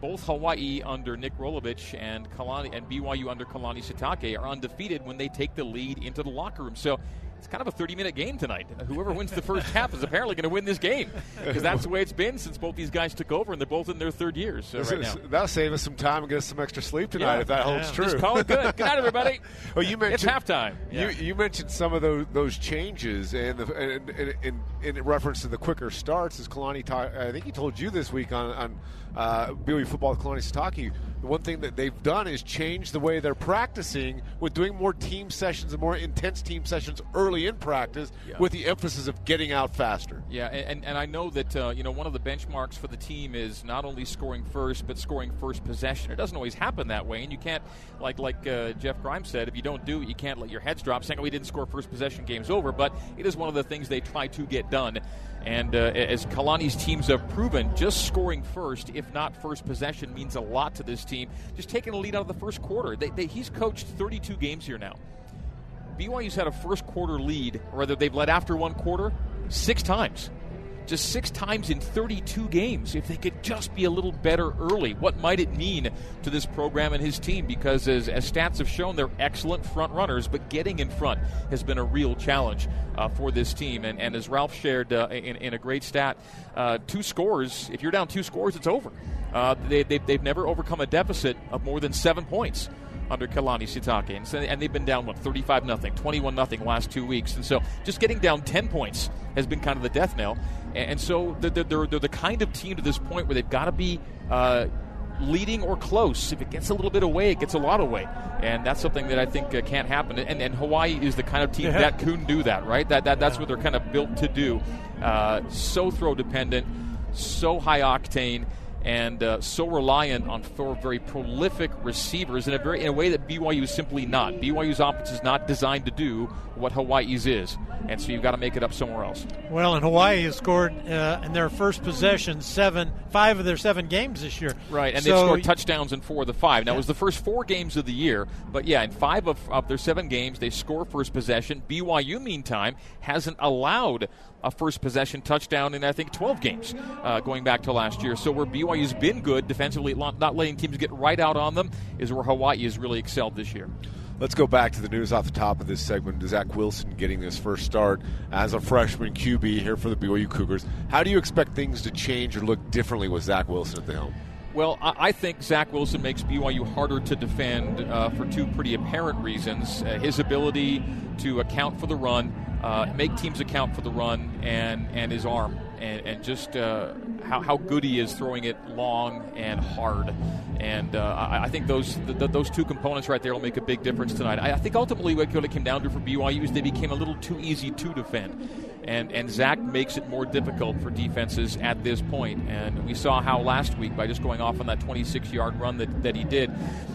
both Hawaii under Nick Rolovich and Kalani and BYU under Kalani Sitake are undefeated when they take the lead into the locker room. So it's kind of a 30 minute game tonight. Whoever wins the first half is apparently going to win this game because that's the way it's been since both these guys took over and they're both in their third years so right now. That'll save us some time and get us some extra sleep tonight Yeah. if that holds Yeah. true. Just call it good. Good night, everybody. well, you mentioned It's halftime. Yeah. You, you mentioned some of those those changes and the, and, and, and, in reference to the quicker starts. As Kalani, I think he told you this week on on uh, BYU football with Kalani Sitake. The one thing that they've done is change the way they're practicing with doing more team sessions and more intense team sessions early in practice, Yeah. with the emphasis of getting out faster. Yeah, and, and I know that uh, you know one of the benchmarks for the team is not only scoring first, but scoring first possession. It doesn't always happen that way, and you can't like like uh, Jeff Grimes said, if you don't do it, you can't let your heads drop. Saying, "Oh, we didn't score first possession, game's over." But it is one of the things they try to get done. And uh, as Kalani's teams have proven, just scoring first, if not first possession, means a lot to this team. Just taking a lead out of the first quarter. They, they, he's coached 32 games here now. BYU's had a first quarter lead, or rather, they've led after one quarter six times. Just six times in 32 games. If they could just be a little better early, what might it mean to this program and his team? Because as, as stats have shown, they're excellent front runners, but getting in front has been a real challenge uh, for this team. And, and as Ralph shared uh, in, in a great stat, uh, two scores, if you're down two scores, it's over. Uh, they, they, they've never overcome a deficit of more than seven points under Kalani Sitake. And, so, and they've been down, what, 35 nothing, 21 nothing last two weeks. And so just getting down 10 points has been kind of the death knell. And, and so they're, they're, they're the kind of team to this point where they've got to be. Uh, leading or close. If it gets a little bit away, it gets a lot away, and that's something that I think uh, can't happen. And, and Hawaii is the kind of team Yeah. that can do that, right? That, that that's what they're kind of built to do. Uh, so throw dependent, so high octane. And uh, so reliant on four very prolific receivers in a very in a way that BYU is simply not. BYU's offense is not designed to do what Hawaii's is, and so you've got to make it up somewhere else. Well, and Hawaii has scored uh, in their first possession seven, five of their seven games this year. Right, and so, they've scored touchdowns in four of the five. Now, it was the first four games of the year, but yeah, in five of, of their seven games, they score first possession. BYU, meantime, hasn't allowed a first possession touchdown in, I think, 12 games uh, going back to last year. So, where BYU's been good defensively, not letting teams get right out on them, is where Hawaii has really excelled this year. Let's go back to the news off the top of this segment. Zach Wilson getting his first start as a freshman QB here for the BYU Cougars. How do you expect things to change or look differently with Zach Wilson at the helm? Well, I I think Zach Wilson makes BYU harder to defend uh, for two pretty apparent reasons. Uh, his ability to account for the run, uh, make teams account for the run, and, and his arm, and, and just uh, how, how good he is throwing it long and hard. And uh, I, I think those th- th- those two components right there will make a big difference tonight. I, I think ultimately what it came down to for BYU is they became a little too easy to defend. And, and Zach makes it more difficult for defenses at this point. And we saw how last week by just going off on that 26 yard run that, that he did.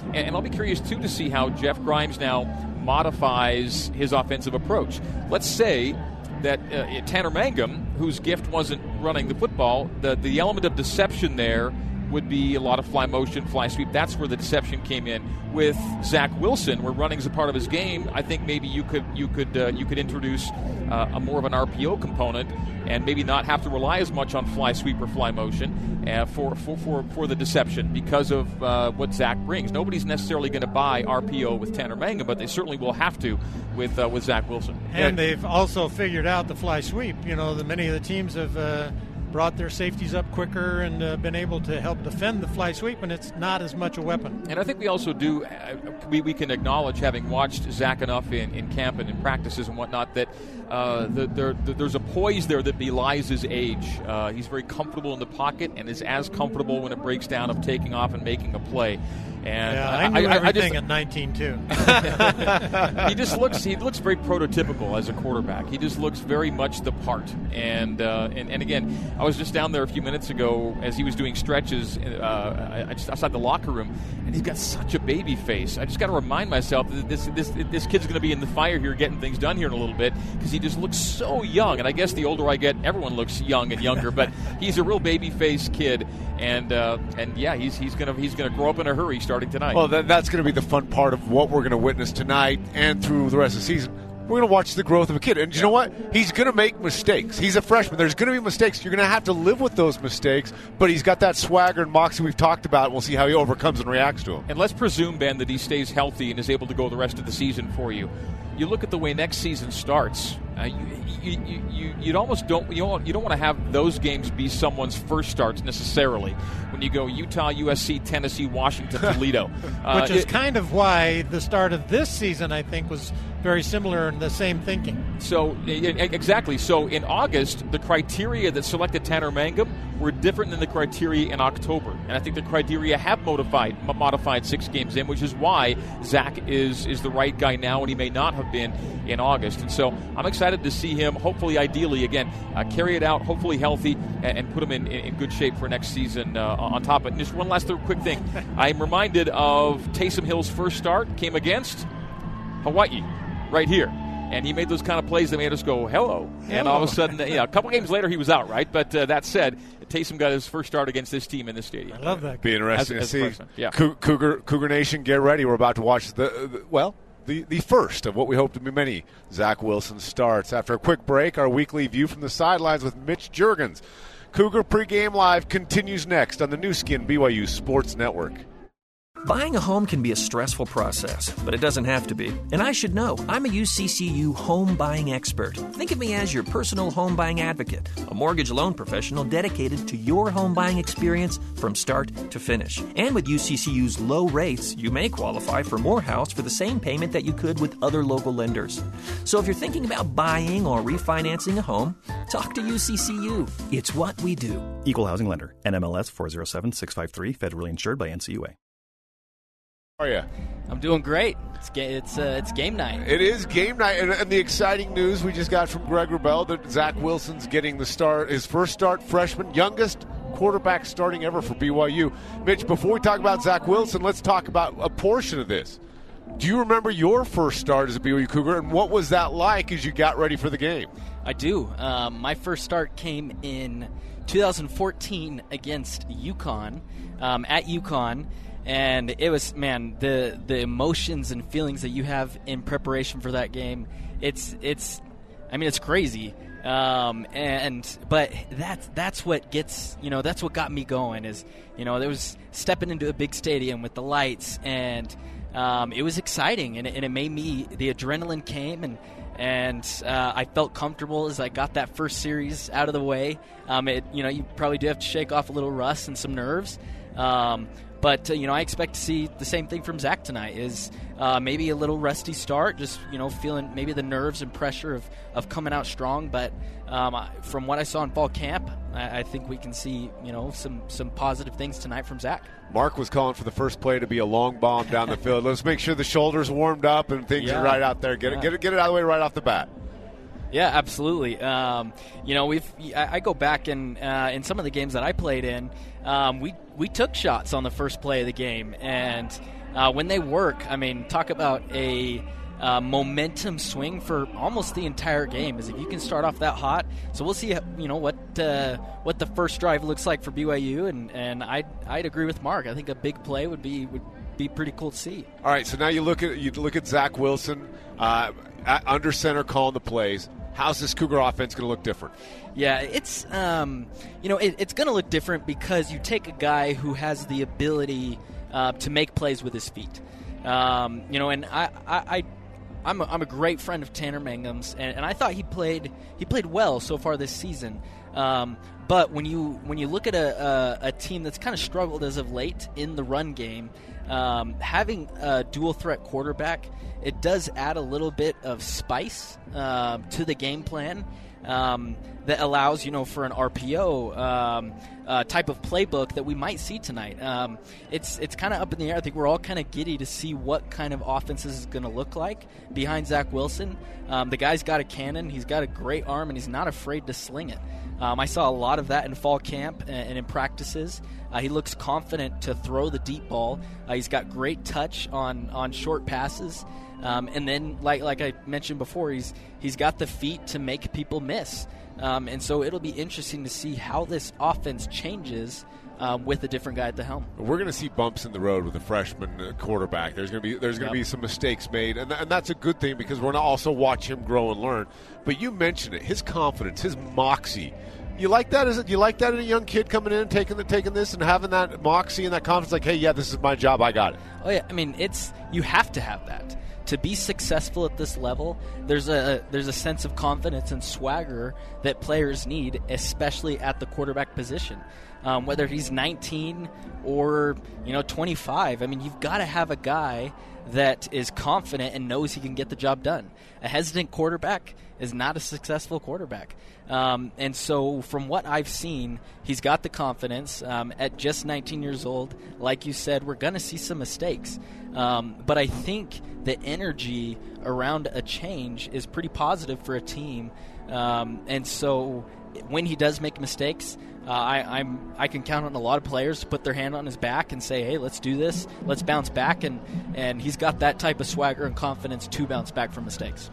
And, and I'll be curious, too, to see how Jeff Grimes now modifies his offensive approach. Let's say that uh, Tanner Mangum, whose gift wasn't running the football, the, the element of deception there would be a lot of fly motion, fly sweep. That's where the deception came in. With Zach Wilson, where running is a part of his game, I think maybe you could you could uh, you could introduce uh, a more of an RPO component and maybe not have to rely as much on fly sweep or fly motion uh, for, for, for, for the deception because of uh, what Zach brings. Nobody's necessarily going to buy RPO with Tanner Mangum, but they certainly will have to with uh, with Zach Wilson. And they've also figured out the fly sweep. You know, the, many of the teams have uh, brought their safeties up quicker and uh, been able to help defend the fly sweep, and it's not as much a weapon. And I think we also do, uh, we, we can acknowledge, having watched Zach enough in, in camp and in practices and whatnot, that uh, the, there, the, there's a poise there that belies his age. Uh, he's very comfortable in the pocket and is as comfortable when it breaks down of taking off and making a play. And yeah, I, I knew I, I everything just, at 19 too. he just looks he looks very prototypical as a quarterback. He just looks very much the part. And uh, and, and again, I was just down there a few minutes ago as he was doing stretches uh, just outside the locker room, and he's got such a baby face. I just got to remind myself that this this this kid's going to be in the fire here, getting things done here in a little bit because he just looks so young. And I guess the older I get, everyone looks young and younger. but he's a real baby face kid, and uh, and yeah, he's he's gonna he's gonna grow up in a hurry starting tonight. Well, that, that's going to be the fun part of what we're going to witness tonight and through the rest of the season. We're going to watch the growth of a kid. And you know what? He's going to make mistakes. He's a freshman. There's going to be mistakes. You're going to have to live with those mistakes, but he's got that swagger and moxie we've talked about. We'll see how he overcomes and reacts to them. And let's presume, Ben, that he stays healthy and is able to go the rest of the season for you. You look at the way next season starts. Uh, you, you, you, you, you almost don't you don't, you don't want to have those games be someone's first starts necessarily. When you go Utah, USC, Tennessee, Washington, Toledo, uh, which is it, kind of why the start of this season I think was very similar in the same thinking. So exactly. So in August, the criteria that selected Tanner Mangum were different than the criteria in October, and I think the criteria have modified modified six games in, which is why Zach is is the right guy now, and he may not have been in August. And so I'm excited to see him. Hopefully, ideally, again, uh, carry it out. Hopefully, healthy, and, and put him in, in, good shape for next season. Uh, on top of it, and just one last quick thing, I'm reminded of Taysom Hill's first start came against Hawaii right here. And he made those kind of plays that made us go, hello. And all of a sudden, you know, a couple games later, he was out, right? But uh, that said, Taysom got his first start against this team in this stadium. I love that. Be interesting as, to as see. Yeah. Cougar, Cougar Nation, get ready. We're about to watch the, the well, the, the first of what we hope to be many Zach Wilson starts. After a quick break, our weekly view from the sidelines with Mitch Juergens. Cougar pregame live continues next on the Nu Skin BYU Sports Network. Buying a home can be a stressful process, but it doesn't have to be. And I should know. I'm a UCCU home buying expert. Think of me as your personal home buying advocate, a mortgage loan professional dedicated to your home buying experience from start to finish. And with UCCU's low rates, you may qualify for more house for the same payment that you could with other local lenders. So if you're thinking about buying or refinancing a home, talk to UCCU. It's what we do. Equal Housing Lender, NMLS 407 653, federally insured by NCUA. Are you? I'm doing great. It's ga- it's uh, it's game night. It is game night, and, and, the exciting news we just got from Greg Wrubell that Zach Wilson's getting the start, his first start, freshman, youngest quarterback starting ever for BYU. Mitch, before we talk about Zach Wilson, let's talk about a portion of this. Do you remember your first start as a BYU Cougar, and what was that like as you got ready for the game? I do. Um, my first start came in 2014 against UConn um, at UConn and it was man the the emotions and feelings that you have in preparation for that game it's it's i mean it's crazy um, and but that's that's what gets you know that's what got me going is you know there was stepping into a big stadium with the lights and um, it was exciting and it, and it made me the adrenaline came and and uh, I felt comfortable as I got that first series out of the way. Um, it, you know, you probably do have to shake off a little rust and some nerves, um, but uh, you know, I expect to see the same thing from Zach tonight. Is uh, maybe a little rusty start, just you know, feeling maybe the nerves and pressure of, of coming out strong. But um, from what I saw in fall camp, I, I, think we can see you know some some positive things tonight from Zach. Mark was calling for the first play to be a long bomb down the field. Let's make sure the shoulders warmed up and things yeah. are right out there. Get yeah. it, get it, get it out of the way right off the bat. Yeah, absolutely. Um, you know, we've I, I go back and uh, in some of the games that I played in, um, we we took shots on the first play of the game, and uh, when they work, I mean, talk about a uh, momentum swing for almost the entire game. Is if you can start off that hot. So we'll see, you know, what uh, what the first drive looks like for BYU, and and I'd I'd agree with Mark. I think a big play would be would be pretty cool to see. All right, so now you look at you look at Zach Wilson uh, under center calling the plays. How's this Cougar offense going to look different? Yeah, it's um, you know it, it's going to look different because you take a guy who has the ability uh, to make plays with his feet. Um, you know, and I, I, I I'm a, I'm a great friend of Tanner Mangum's, and, and I thought he played he played well so far this season. Um, but when you when you look at a, a, a team that's kind of struggled as of late in the run game, um, having a dual threat quarterback, it does add a little bit of spice uh, to the game plan. Um, that allows you know for an RPO um, uh, type of playbook that we might see tonight. Um, it's it's kind of up in the air. I think we're all kind of giddy to see what kind of offense this is going to look like behind Zach Wilson. Um, the guy's got a cannon. He's got a great arm, and he's not afraid to sling it. Um, I saw a lot of that in fall camp and, in practices. Uh, he looks confident to throw the deep ball. Uh, he's got great touch on on short passes. Um, and then, like like I mentioned before, he's he's got the feet to make people miss. Um, and so it'll be interesting to see how this offense changes um, with a different guy at the helm. We're going to see bumps in the road with a freshman uh, quarterback. There's going to be there's going to Yep. be some mistakes made, and, th- and that's a good thing because we're going to also watch him grow and learn. But you mentioned it, his confidence, his moxie. You like that? Is it? You like that in a young kid coming in and taking the, taking this and having that moxie and that confidence? Like, hey, yeah, this is my job. I got it. Oh yeah, I mean it's you have to have that to be successful at this level. There's a there's a sense of confidence and swagger that players need, especially at the quarterback position. Um, whether he's 19 or you know 25, I mean you've got to have a guy that is confident and knows he can get the job done. A hesitant quarterback is not a successful quarterback. Um, and so, from what I've seen, he's got the confidence. Um, at just 19 years old, like you said, we're going to see some mistakes. Um, but I think the energy around a change is pretty positive for a team. Um, and so, when he does make mistakes, uh, I, I'm I can count on a lot of players to put their hand on his back and say, "Hey, let's do this. Let's bounce back." And and he's got that type of swagger and confidence to bounce back from mistakes.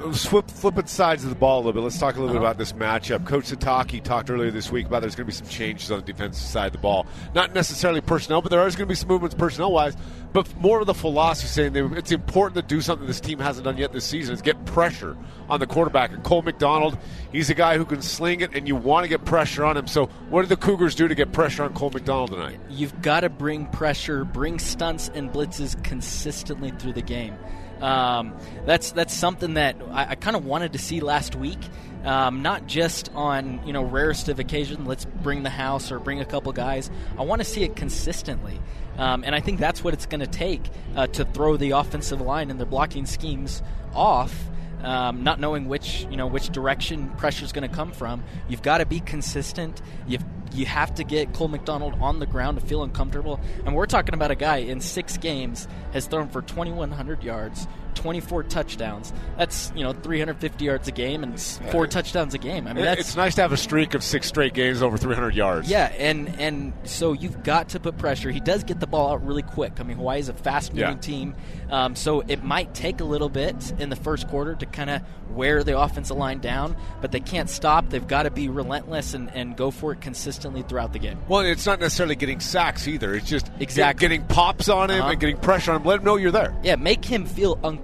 Flip, flipping sides of the ball a little bit. Let's talk a little bit about this matchup. Coach Sitake talked earlier this week about there's going to be some changes on the defensive side of the ball. Not necessarily personnel, but there is going to be some movements personnel wise. But more of the philosophy saying it's important to do something this team hasn't done yet this season is get pressure on the quarterback. And Cole McDonald, he's a guy who can sling it, and you want to get pressure on him. So, what did the Cougars do to get pressure on Cole McDonald tonight? You've got to bring pressure, bring stunts and blitzes consistently through the game. Um, that's that's something that I, I kind of wanted to see last week. Um, not just on you know rarest of occasion, let's bring the house or bring a couple guys. I want to see it consistently, um, and I think that's what it's going to take uh, to throw the offensive line and their blocking schemes off um, not knowing which you know which direction pressure is going to come from. You've got to be consistent. You've you have to get Cole McDonald on the ground to feel uncomfortable. And we're talking about a guy in six games has thrown for 2,100 yards, 24 touchdowns. That's you know 350 yards a game and four touchdowns a game. I mean, that's it's nice to have a streak of six straight games over 300 yards. yeah, and and so you've got to put pressure. He does get the ball out really quick. I mean, Hawaii's a fast moving Yeah. team, um, so it might take a little bit in the first quarter to kind of wear the offensive line down, but they can't stop. They've got to be relentless and, and go for it consistently throughout the game. Well, it's not necessarily getting sacks either. It's just Exactly. getting pops on him Uh-huh. and getting pressure on him. Let him know you're there. Yeah, make him feel uncomfortable.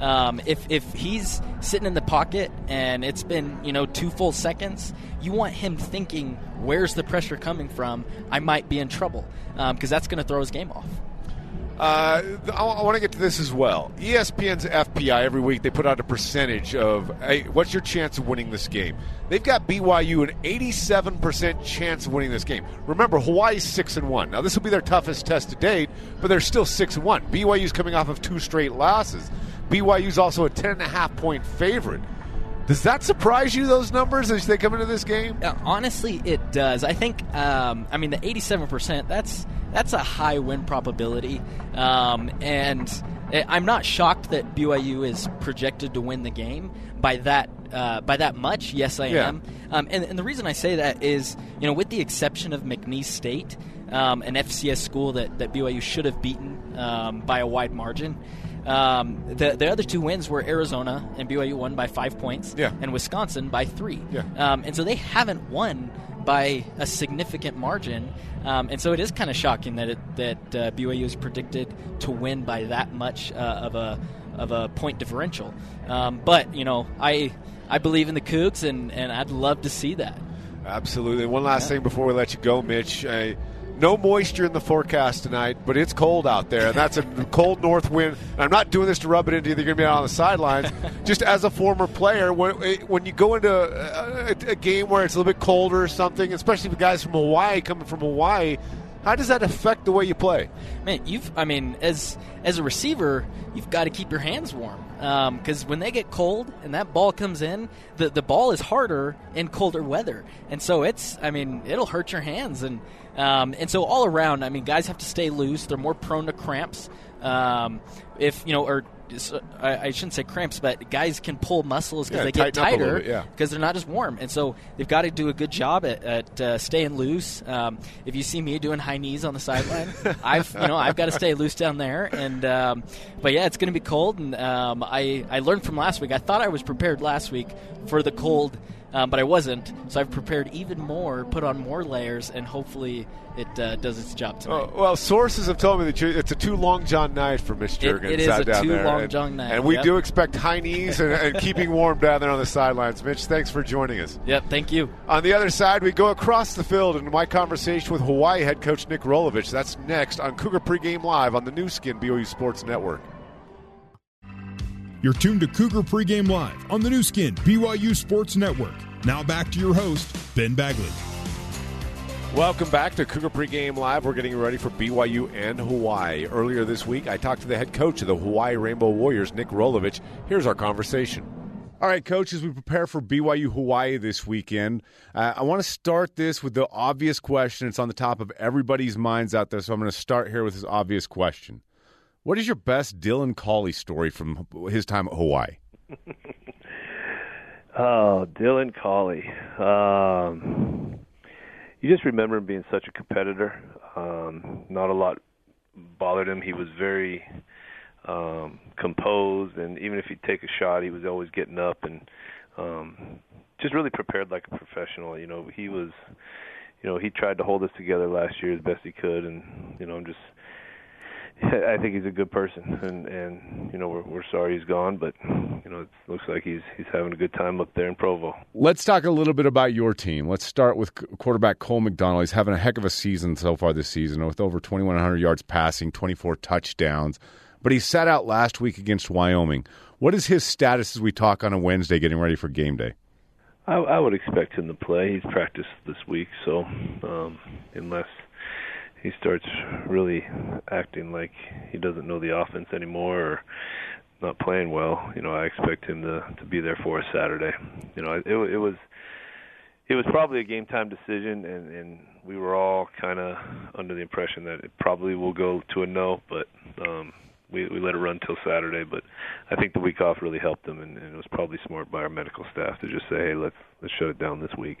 Um, if if he's sitting in the pocket and it's been you know two full seconds, you want him thinking, "Where's the pressure coming from? I might be in trouble," because that's going to throw his game off. Uh, I, want to get to this as well. ESPN's FPI every week they put out a percentage of hey, what's your chance of winning this game. They've got BYU an 87% chance of winning this game. Remember, Hawaii's six and one. Now this will be their toughest test to date, but they're still six and one. BYU's coming off of two straight losses. BYU's also a ten and a half point favorite. Does that surprise you? Those numbers as they come into this game? Yeah, honestly, it does. I think. Um, I mean, the eighty-seven percent. That's that's a high win probability, um, and I- I'm not shocked that BYU is projected to win the game by that uh, by that much. Yes, I Yeah. am. Um, and, and the reason I say that is, you know, with the exception of McNeese State, um, an FCS school that, that BYU should have beaten um, by a wide margin. Um, the the other two wins were Arizona and BYU won by five points, Yeah. and Wisconsin by three. Yeah. Um, and so they haven't won by a significant margin, um, and so it is kind of shocking that it, that uh, BYU is predicted to win by that much uh, of a of a point differential. Um, but you know, I I believe in the Cougs, and, and I'd love to see that. Absolutely. One last thing before we let you go, Mitch. Uh, no moisture in the forecast tonight, but it's cold out there, and that's a cold north wind. And I'm not doing this to rub it into you. They're going to be out on the sidelines. Just as a former player, when when you go into a, a, game where it's a little bit colder or something, especially the guys from Hawaii coming from Hawaii, How does that affect the way you play? Man, you've I mean, as as a receiver, you've got to keep your hands warm because um, when they get cold and that ball comes in, the the ball is harder in colder weather, and so it's I mean it'll hurt your hands and um, and so all around, I mean, guys have to stay loose. They're more prone to cramps. Um, if you know, or I, shouldn't say cramps, but guys can pull muscles because yeah, they get tighter because yeah. they're not as warm, and so they've got to do a good job at, at uh, staying loose. Um, if you see me doing high knees on the sideline, I've you know I've got to stay loose down there. And um, but yeah, it's going to be cold, and um, I I learned from last week. I thought I was prepared last week for the cold um, but I wasn't. So I've prepared even more, put on more layers, and hopefully it uh, does its job tonight. Oh, well, sources have told me that it's a too long john night for Mitch Juergens. It, it is out a too there. long and, john night, and we yep. do expect high knees and, and keeping warm down there on the sidelines. Mitch, thanks for joining us. Yep, thank you. On the other side, we go across the field in my conversation with Hawaii head coach Nick Rolovich. That's next on Cougar Pregame Live on the Nu Skin BYU Sports Network. You're tuned to Cougar Pregame Live on the Nu Skin BYU Sports Network. Now back to your host, Ben Bagley. Welcome back to Cougar Pregame Live. We're getting ready for BYU and Hawaii. Earlier this week, I talked to the head coach of the Hawaii Rainbow Warriors, Nick Rolovich. Here's our conversation. All right, coach, as we prepare for BYU Hawaii this weekend, uh, I want to start this with the obvious question. It's on the top of everybody's minds out there, so I'm going to start here with this obvious question. What is your best Dylan Collie story from his time at Hawaii? oh, Dylan Collie. Um, you just remember him being such a competitor. Um, not a lot bothered him. He was very um, composed, and even if he'd take a shot, he was always getting up and um, just really prepared like a professional. You know, he was, you know, he tried to hold us together last year as best he could, and you know, I'm just I think he's a good person, and and you know we're we're sorry he's gone, but you know it looks like he's he's having a good time up there in Provo. Let's talk a little bit about your team. Let's start with quarterback Cole McDonald. He's having a heck of a season so far this season, with over 2,100 yards passing, 24 touchdowns. But he sat out last week against Wyoming. What is his status as we talk on a Wednesday, getting ready for game day? I, I would expect him to play. He's practiced this week, so um, unless he starts really acting like he doesn't know the offense anymore or not playing well, you know, I expect him to to be there for us Saturday. You know, it it was it was probably a game time decision and and we were all kind of under the impression that it probably will go to a no, but um we we let it run till Saturday, but I think the week off really helped them, and, and it was probably smart by our medical staff to just say, hey, let's let's shut it down this week.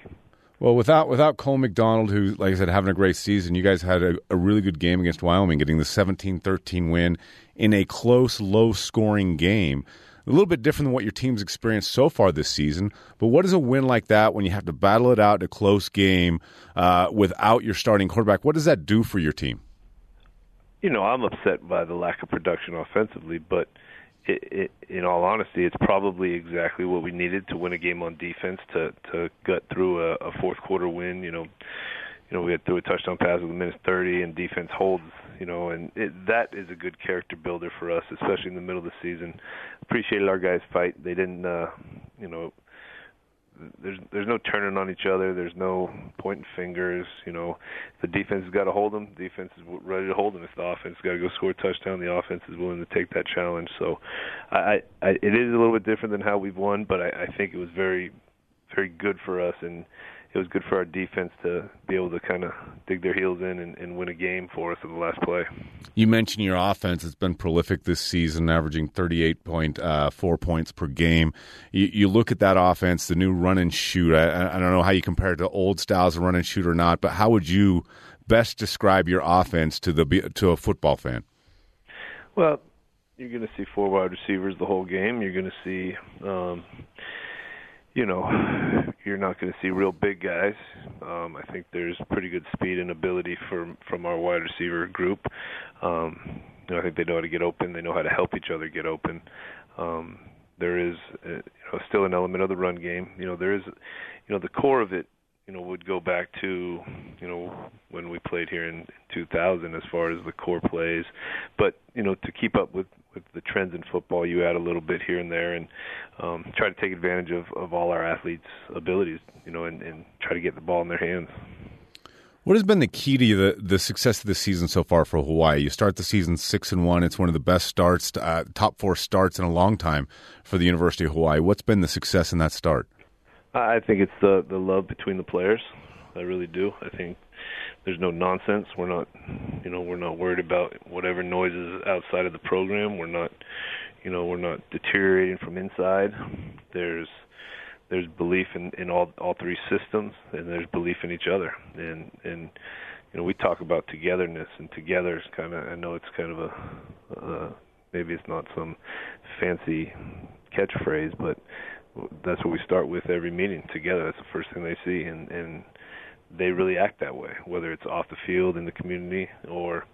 Well, without without Cole McDonald, who, like I said, having a great season, you guys had a, a really good game against Wyoming, getting the 17-13 win in a close, low-scoring game. A little bit different than what your team's experienced so far this season. But what is a win like that when you have to battle it out in a close game uh, without your starting quarterback? What does that do for your team? You know, I'm upset by the lack of production offensively, but – it, it, in all honesty, it's probably exactly what we needed to win a game on defense to to gut through a, a fourth quarter win. You know, you know we had threw a touchdown pass with a minute 30, and defense holds. You know, and it, that is a good character builder for us, especially in the middle of the season. Appreciated our guys' fight. They didn't, uh, you know, there's there's no turning on each other. There's no pointing fingers. You know, the defense has got to hold them. The defense is ready to hold them. If the offense got to go score a touchdown, the offense is willing to take that challenge. So, I, I it is a little bit different than how we've won, but I, I think it was very, very good for us and it was good for our defense to be able to kind of dig their heels in and, and, win a game for us in the last play. You mentioned your offense has been prolific this season, averaging 38.4 uh, points per game. You, you, look at that offense, the new run and shoot. I, I, don't know how you compare it to old styles of run and shoot or not, but how would you best describe your offense to the to a football fan? Well, you're going to see four wide receivers the whole game. You're going to see. Um, you know, you're not going to see real big guys. Um, I think there's pretty good speed and ability from from our wide receiver group. Um, you know, I think they know how to get open. They know how to help each other get open. Um, there is, uh, you know, still an element of the run game. You know, there is, you know, the core of it. You know, would go back to, you know, when we played here in 2000 as far as the core plays, but you know, to keep up with with the trends in football, you add a little bit here and there, and um, try to take advantage of, of all our athletes' abilities, you know, and, and try to get the ball in their hands. What has been the key to the the success of the season so far for Hawaii? You start the season six and one. It's one of the best starts, uh, top four starts in a long time for the University of Hawaii. What's been the success in that start? I think it's the the love between the players. I really do. I think there's no nonsense. We're not, you know, we're not worried about whatever noises outside of the program. We're not, you know, we're not deteriorating from inside. There's there's belief in in all all three systems, and there's belief in each other. And and you know, we talk about togetherness, and together is kind of. I know it's kind of a uh, maybe it's not some fancy catchphrase, but that's what we start with every meeting together. That's the first thing they see, and and they really act that way, whether it's off the field in the community or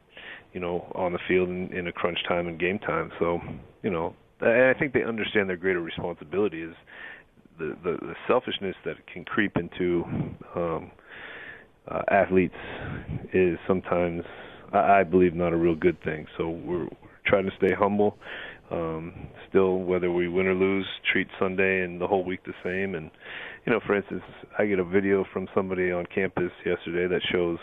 you know on the field in, in a crunch time and game time. So you know, I think they understand their greater responsibility is the the, the selfishness that can creep into um, uh, athletes is sometimes I, I believe not a real good thing. So we're, we're trying to stay humble um, still, whether we win or lose, treat Sunday and the whole week the same. And you know, for instance, I get a video from somebody on campus yesterday that shows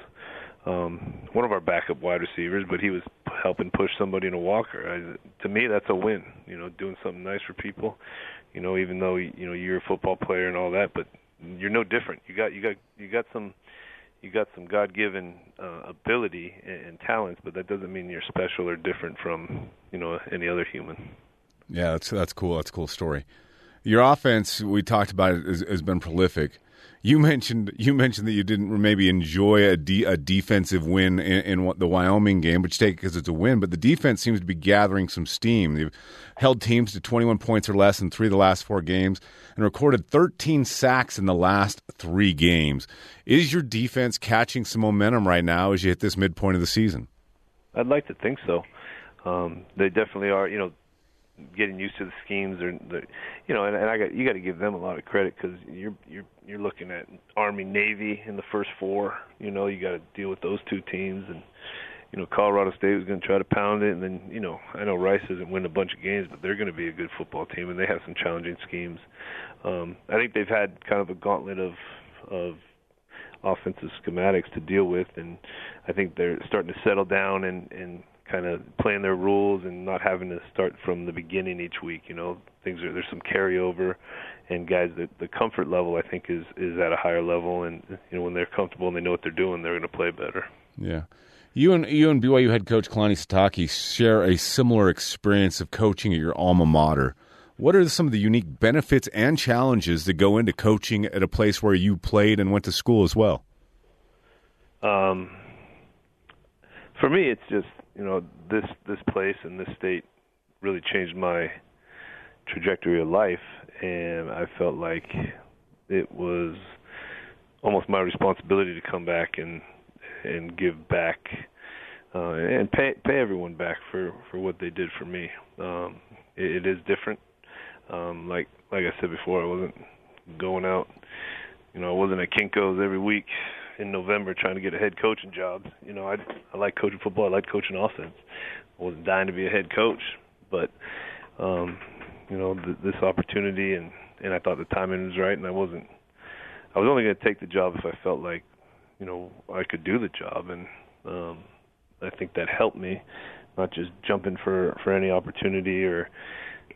um, one of our backup wide receivers, but he was helping push somebody in a walker. I, to me, that's a win. You know, doing something nice for people. You know, even though you know you're a football player and all that, but you're no different. You got you got you got some you got some God-given uh, ability and, and talents, but that doesn't mean you're special or different from you know any other human. Yeah, that's that's cool. That's a cool story. Your offense, we talked about it, has, has been prolific. You mentioned you mentioned that you didn't maybe enjoy a, de- a defensive win in, in the Wyoming game, but you take it because it's a win. But the defense seems to be gathering some steam. They've held teams to 21 points or less in three of the last four games and recorded 13 sacks in the last three games. Is your defense catching some momentum right now as you hit this midpoint of the season? I'd like to think so. Um, they definitely are. You know, getting used to the schemes or the you know and, and I got you got to give them a lot of credit cuz you're you're you're looking at Army Navy in the first four you know you got to deal with those two teams and you know Colorado State was going to try to pound it and then you know I know Rice doesn't win a bunch of games but they're going to be a good football team and they have some challenging schemes. Um I think they've had kind of a gauntlet of of offensive schematics to deal with and I think they're starting to settle down and and kind of playing their rules and not having to start from the beginning each week. You know, things are there's some carryover, and guys, the the comfort level I think is is at a higher level, and you know when they're comfortable and they know what they're doing, they're going to play better. Yeah. You and you and BYU head coach Kalani Sitake share a similar experience of coaching at your alma mater. What are some of the unique benefits and challenges that go into coaching at a place where you played and went to school as well? Um, for me, it's just you know this this place and this state really changed my trajectory of life, and I felt like it was almost my responsibility to come back and and give back uh, and pay pay everyone back for for what they did for me. Um, it, it is different. Um, like like I said before, I wasn't going out. You know, I wasn't at Kinko's every week in November trying to get a head coaching job. You know, I I like coaching football. I like coaching offense. I wasn't dying to be a head coach, but um, you know, th- this opportunity and and I thought the timing was right, and I wasn't. I was only going to take the job if I felt like, you know, I could do the job, and um, I think that helped me, not just jumping for for any opportunity or,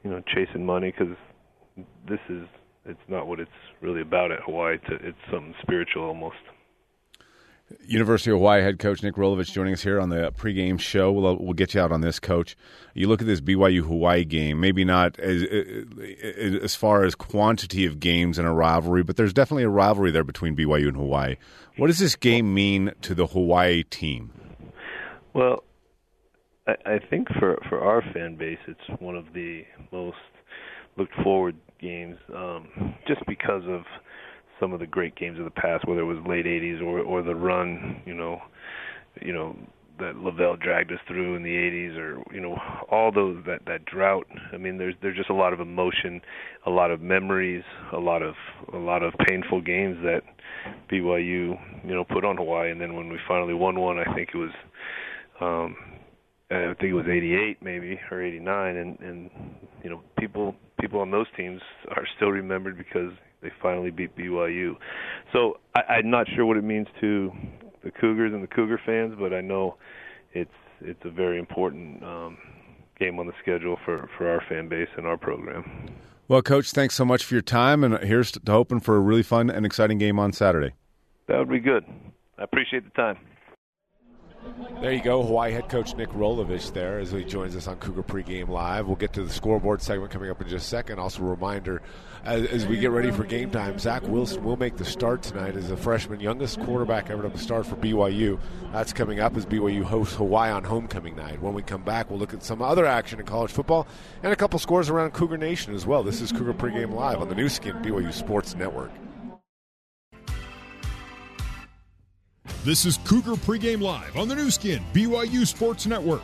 you know, chasing money because this is it's not what it's really about at Hawaii. It's, it's something spiritual almost. University of Hawaii head coach Nick Rolovich joining us here on the pregame show. We'll, uh, we'll get you out on this, coach. You look at this BYU Hawaii game, maybe not as, uh, uh, as far as quantity of games and a rivalry, but there's definitely a rivalry there between BYU and Hawaii. What does this game mean to the Hawaii team? Well, I, I think for for our fan base, it's one of the most looked forward games, um, just because of some of the great games of the past, whether it was late '80s or or the run, you know, you know that LaVell dragged us through in the '80s, or you know all those that that drought. I mean, there's there's just a lot of emotion, a lot of memories, a lot of a lot of painful games that BYU you know put on Hawaii, and then when we finally won one, I think it was. um I think it was 88 maybe or 89 and and you know people people on those teams are still remembered because they finally beat BYU. So I, I'm not sure what it means to the Cougars and the Cougar fans, but I know it's it's a very important um, game on the schedule for for our fan base and our program. Well, Coach, thanks so much for your time, and here's to hoping for a really fun and exciting game on Saturday. That would be good. I appreciate the time. There you go, Hawaii head coach Nick Rolovich there as he joins us on Cougar Pregame Live. We'll get to the scoreboard segment coming up in just a second. Also, a reminder as, as, we get ready for game time, Zach Wilson will make the start tonight as a freshman, youngest quarterback ever to start for BYU. That's coming up as BYU hosts Hawaii on homecoming night. When we come back, we'll look at some other action in college football and a couple scores around Cougar Nation as well. This is Cougar Pregame Live on the Nu Skin BYU Sports Network. This is Cougar Pregame Live on the Nu Skin, BYU Sports Network.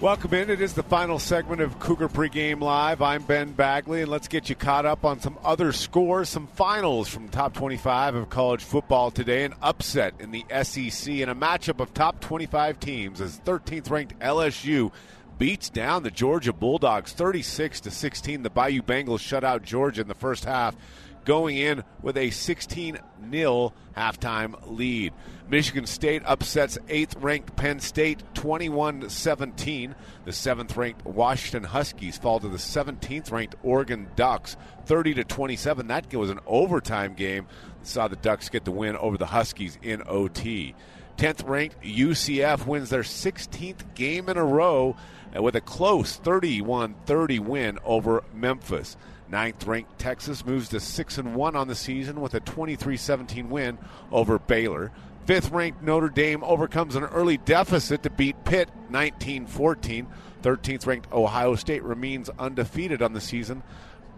Welcome in. It is the final segment of Cougar Pregame Live. I'm Ben Bagley, and let's get you caught up on some other scores, some finals from top 25 of college football today. An upset in the SEC and a matchup of top 25 teams as 13th ranked LSU beats down the Georgia Bulldogs 36 to 16. The Bayou Bengals shut out Georgia in the first half going in with a 16 0 halftime lead. Michigan State upsets 8th ranked Penn State 21 17. The 7th ranked Washington Huskies fall to the 17th ranked Oregon Ducks 30 27. That was an overtime game. Saw the Ducks get the win over the Huskies in OT. 10th ranked UCF wins their 16th game in a row uh, with a close 31 30 win over Memphis. Ninth ranked Texas moves to 6 and 1 on the season with a 23 17 win over Baylor. Fifth ranked Notre Dame overcomes an early deficit to beat Pitt 19 14. 13th ranked Ohio State remains undefeated on the season,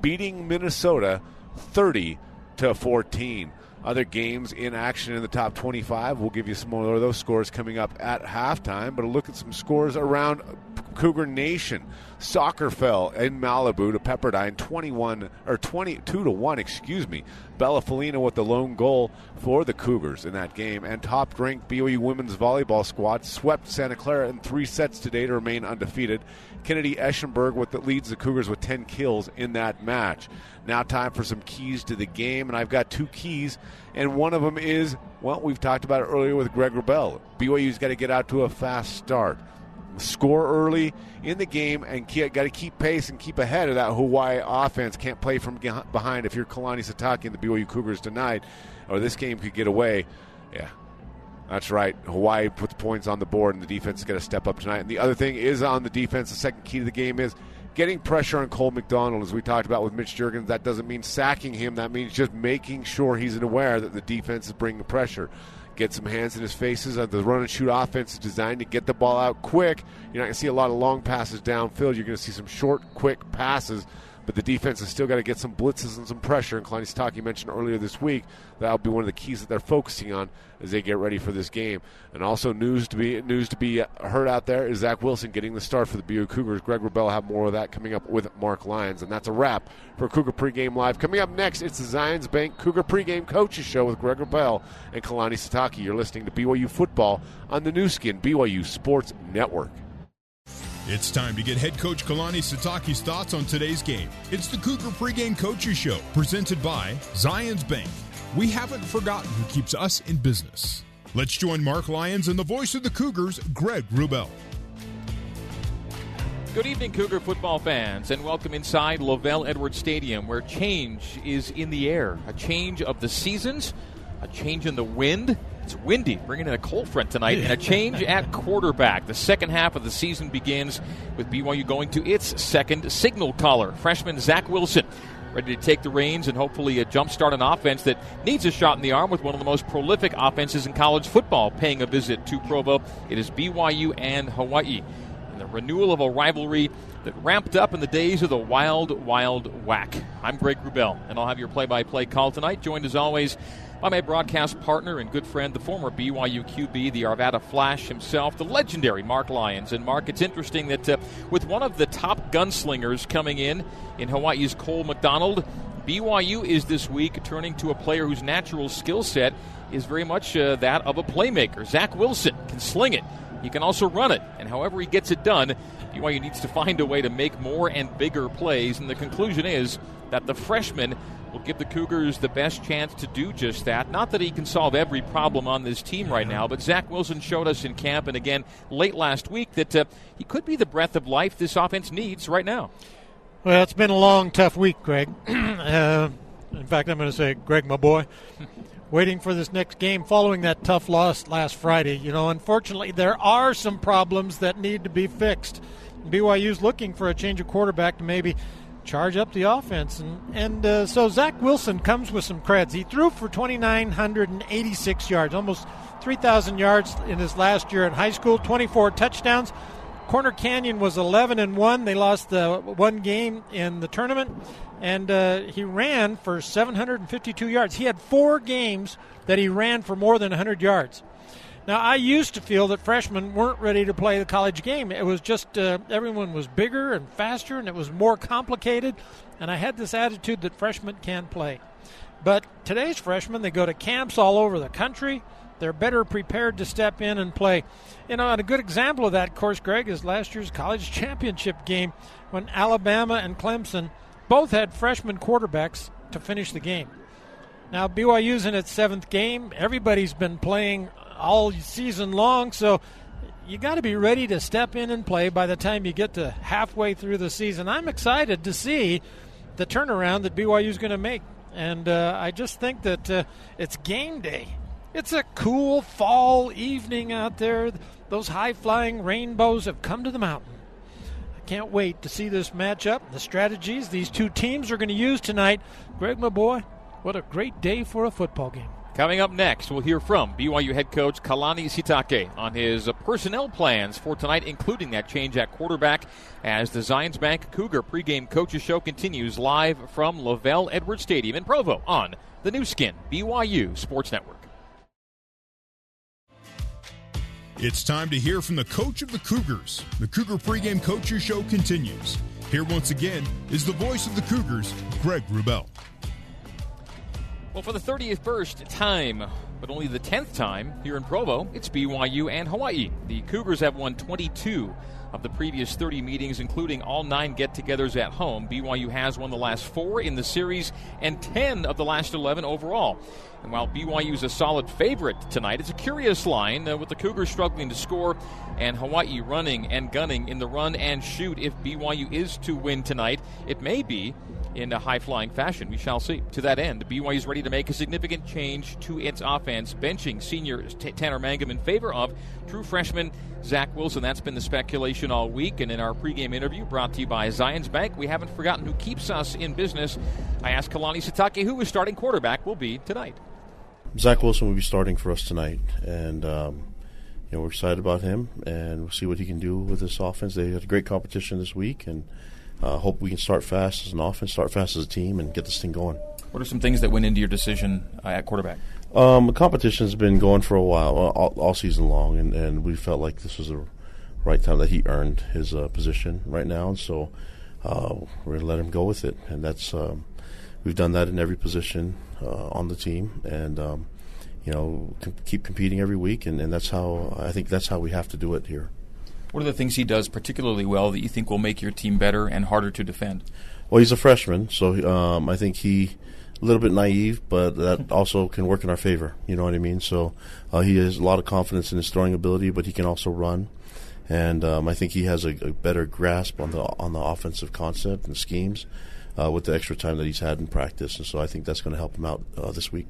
beating Minnesota 30 to 14. Other games in action in the top 25. We'll give you some more of those scores coming up at halftime, but a look at some scores around Cougar Nation. Soccer fell in Malibu to Pepperdine 21 or 22 to 1, excuse me. Bella Felina with the lone goal for the Cougars in that game. And top ranked BYU women's volleyball squad swept Santa Clara in three sets today to remain undefeated. Kennedy Eschenberg with the leads the Cougars with 10 kills in that match. Now time for some keys to the game, and I've got two keys, and one of them is well, we've talked about it earlier with Greg Wrubell. BYU's got to get out to a fast start score early in the game and got to keep pace and keep ahead of that Hawaii offense. Can't play from behind if you're Kalani Sitake and the BYU Cougars tonight, or this game could get away. Yeah, that's right. Hawaii put the points on the board, and the defense is going to step up tonight. And the other thing is on the defense. The second key to the game is getting pressure on Cole McDonald, as we talked about with Mitch Juergens. That doesn't mean sacking him. That means just making sure he's aware that the defense is bringing pressure get some hands in his faces. The run and shoot offense is designed to get the ball out quick. You're not going to see a lot of long passes downfield. You're going to see some short, quick passes but the defense has still got to get some blitzes and some pressure. And Kalani Sitake mentioned earlier this week that'll be one of the keys that they're focusing on as they get ready for this game. And also news to be news to be heard out there is Zach Wilson getting the start for the BYU Cougars. Greg will have more of that coming up with Mark Lyons, and that's a wrap for Cougar Pregame Live. Coming up next, it's the Zions Bank Cougar Pregame Coaches Show with Greg Wrubell and Kalani Sitake. You're listening to BYU Football on the Nu Skin BYU Sports Network. It's time to get head coach Kalani Sitake's thoughts on today's game. It's the Cougar Pregame Coaches Show, presented by Zions Bank. We haven't forgotten who keeps us in business. Let's join Mark Lyons and the voice of the Cougars, Greg Wrubell. Good evening, Cougar football fans, and welcome inside LaVell Edwards Stadium, where change is in the air. A change of the seasons, a change in the wind, it's windy, bringing in a cold front tonight, and a change at quarterback. The second half of the season begins with BYU going to its second signal caller, freshman Zach Wilson. Ready to take the reins and hopefully a jumpstart an offense that needs a shot in the arm with one of the most prolific offenses in college football paying a visit to Provo. It is BYU and Hawaii. And the renewal of a rivalry that ramped up in the days of the wild, wild WAC. I'm Greg Wrubell, and I'll have your play by play call tonight, joined as always by my broadcast partner and good friend, the former BYU QB, the Arvada Flash himself, the legendary Mark Lyons. And Mark, it's interesting that uh, with one of the top gunslingers coming in in Hawaii's Cole McDonald, BYU is this week turning to a player whose natural skill set is very much uh, that of a playmaker. Zach Wilson can sling it. He can also run it, and however he gets it done, BYU needs to find a way to make more and bigger plays, and the conclusion is that the freshman will give the Cougars the best chance to do just that. Not that he can solve every problem on this team right now, but Zach Wilson showed us in camp and again late last week that uh, he could be the breath of life this offense needs right now. Well, it's been a long, tough week, Greg. uh, in fact, I'm going to say, Greg, my boy, waiting for this next game following that tough loss last Friday. You know, unfortunately, there are some problems that need to be fixed. BYU's looking for a change of quarterback to maybe charge up the offense. And, and uh, so Zach Wilson comes with some creds. He threw for 2,986 yards, almost 3,000 yards in his last year in high school, 24 touchdowns. Corner Canyon was 11 and 1. They lost the one game in the tournament. And uh, he ran for 752 yards. He had four games that he ran for more than 100 yards. Now, I used to feel that freshmen weren't ready to play the college game. It was just uh, everyone was bigger and faster, and it was more complicated. And I had this attitude that freshmen can play. But today's freshmen, they go to camps all over the country. They're better prepared to step in and play. You know, and a good example of that, of course, Greg, is last year's college championship game when Alabama and Clemson both had freshman quarterbacks to finish the game. Now, BYU's in its seventh game. Everybody's been playing all season long. So you got to be ready to step in and play by the time you get to halfway through the season. I'm excited to see the turnaround that BYU is going to make. And uh, I just think that uh, it's game day. It's a cool fall evening out there. Those high flying rainbows have come to the mountain. I can't wait to see this matchup, the strategies these two teams are going to use tonight. Greg, my boy, what a great day for a football game. Coming up next, we'll hear from BYU head coach Kalani Sitake on his personnel plans for tonight, including that change at quarterback as the Zions Bank Cougar pregame coaches show continues live from LaVell Edwards Stadium in Provo on the Nu Skin BYU Sports Network. It's time to hear from the coach of the Cougars. The Cougar pregame coaches show continues. Here once again is the voice of the Cougars, Greg Wrubell. Well, for the 31st time, but only the 10th time here in Provo, it's BYU and Hawaii. The Cougars have won 22 of the previous 30 meetings, including all nine get togethers at home. BYU has won the last four in the series and 10 of the last 11 overall. And while BYU is a solid favorite tonight, it's a curious line uh, with the Cougars struggling to score and Hawaii running and gunning in the run and shoot. If BYU is to win tonight, it may be in a high flying fashion. We shall see. To that end, BYU is ready to make a significant change to its offense, benching senior T- Tanner Mangum in favor of true freshman Zach Wilson. That's been the speculation all week. And in our pregame interview brought to you by Zions Bank, we haven't forgotten who keeps us in business. I asked Kalani Sitake who his starting quarterback will be tonight. Zach Wilson will be starting for us tonight, and um, you know we're excited about him, and we'll see what he can do with this offense. They had a great competition this week, and uh, hope we can start fast as an offense, start fast as a team, and get this thing going. What are some things that went into your decision uh, at quarterback? Um, the competition has been going for a while, all, all, season long, and, and we felt like this was the right time that he earned his uh, position right now, and so uh, we're going to let him go with it, and that's um, we've done that in every position uh, on the team, and um, you know com- keep competing every week, and, and that's how I think that's how we have to do it here. What are the things he does particularly well that you think will make your team better and harder to defend? Well, he's a freshman, so um, I think he a little bit naive, but that also can work in our favor. You know what I mean? So uh, he has a lot of confidence in his throwing ability, but he can also run, and um, I think he has a, a, better grasp on the on the offensive concept and schemes uh, with the extra time that he's had in practice, and so I think that's going to help him out uh, this week.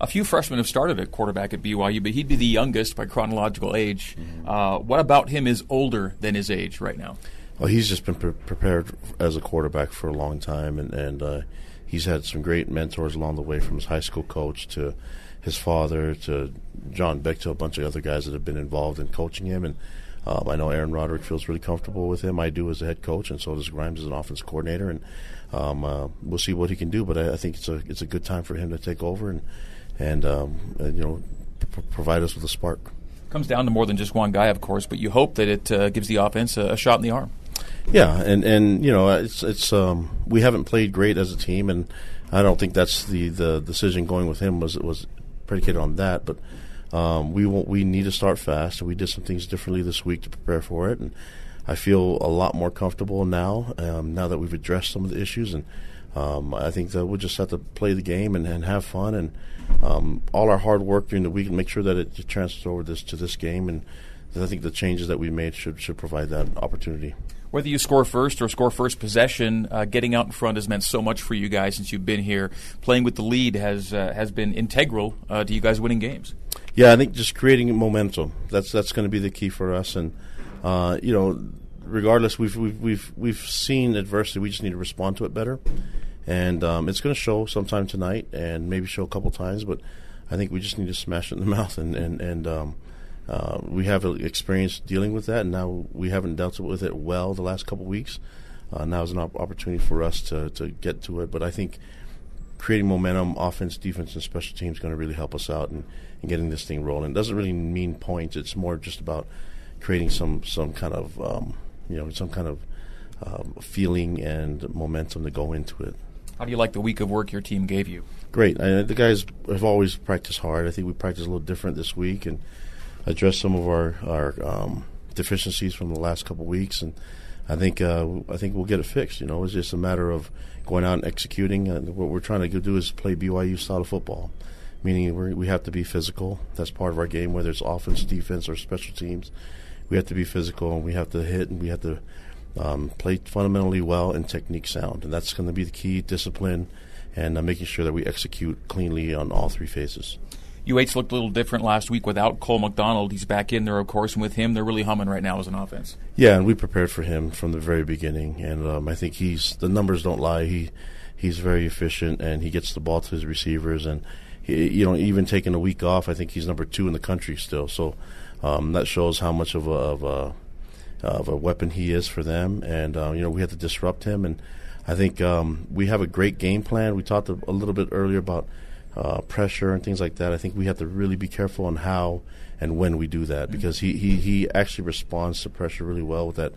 A few freshmen have started at quarterback at BYU, but he'd be the youngest by chronological age. Mm-hmm. Uh, what about him is older than his age right now? Well, he's just been pre- prepared as a quarterback for a long time, and, and uh, he's had some great mentors along the way, from his high school coach to his father to John Beck to a bunch of other guys that have been involved in coaching him. And um, I know Aaron Roderick feels really comfortable with him. I do as a head coach, and so does Grimes as an offense coordinator. And um, uh, we'll see what he can do. But I, I, think it's a it's a good time for him to take over and and, um, and you know p- provide us with a spark. Comes down to more than just one guy, of course, but you hope that it uh, gives the offense a, a, shot in the arm. Yeah, and and you know it's it's um, we haven't played great as a team, and I don't think that's the, the decision going with him was was predicated on that, but. Um, we we need to start fast, and we did some things differently this week to prepare for it. And I feel a lot more comfortable now. Um, now that we've addressed some of the issues, and um, I think that we'll just have to play the game and, and have fun, and um, all our hard work during the week, and make sure that it transfers over this to this game. And I think the changes that we made should should provide that opportunity whether you score first or score first possession, uh, getting out in front has meant so much for you guys since you've been here. Playing with the lead has uh, has been integral uh, to you guys winning games. Yeah, I think just creating momentum that's that's going to be the key for us, and uh, you know, regardless, we've we've we've we've seen adversity. We just need to respond to it better, and um, it's going to show sometime tonight, and maybe show a couple times. But I think we just need to smash it in the mouth and and and. Um, uh, we have experience dealing with that, and now we haven't dealt with it well the last couple weeks. Uh, now is an op- opportunity for us to, to get to it. But I think creating momentum, offense, defense, and special teams is going to really help us out in getting this thing rolling. It doesn't really mean points. It's more just about creating some some kind of um, you know some kind of um, feeling and momentum to go into it. How do you like the week of work your team gave you? Great. I, the guys have always practiced hard. I think we practiced a little different this week and addressed some of our our um, deficiencies from the last couple of weeks, and I think uh, I think we'll get it fixed. You know, it's just a matter of going out and executing. And what we're trying to do is play BYU style of football, meaning we have to be physical. That's part of our game, whether it's offense, defense, or special teams. We have to be physical, and we have to hit, and we have to um, play fundamentally well and technique sound, and that's going to be the key discipline, and uh, making sure that we execute cleanly on all three phases. UH looked a little different last week without Cole McDonald. He's back in there, of course, and with him, they're really humming right now as an offense. Yeah, and we prepared for him from the very beginning, and um, I think he's the numbers don't lie. He he's very efficient, and he gets the ball to his receivers, and he, you know, even taking a week off, I think he's number two in the country still. So um, that shows how much of a, of a of a weapon he is for them, and uh, you know, we have to disrupt him, and I think um, we have a great game plan. We talked a, a little bit earlier about uh, pressure and things like that. I think we have to really be careful on how and when we do that because he, he, he actually responds to pressure really well with that.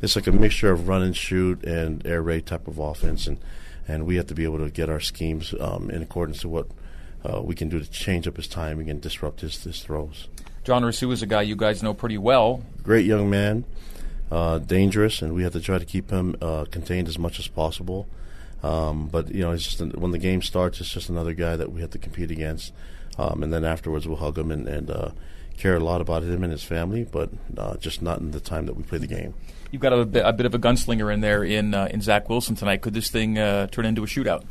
It's like a mixture of run and shoot and air raid type of offense, and, and we have to be able to get our schemes um, in accordance to what uh, we can do to change up his timing and disrupt his, his throws. John Ursua is a guy you guys know pretty well. Great young man, uh, dangerous, and we have to try to keep him uh, contained as much as possible. Um, but you know, it's just when the game starts, it's just another guy that we have to compete against. Um, and then afterwards, we'll hug him and, and uh, care a lot about him and his family, but uh, just not in the time that we play the game. You've got a bit, a bit of a gunslinger in there in uh, in Zach Wilson tonight. Could this thing uh, turn into a shootout?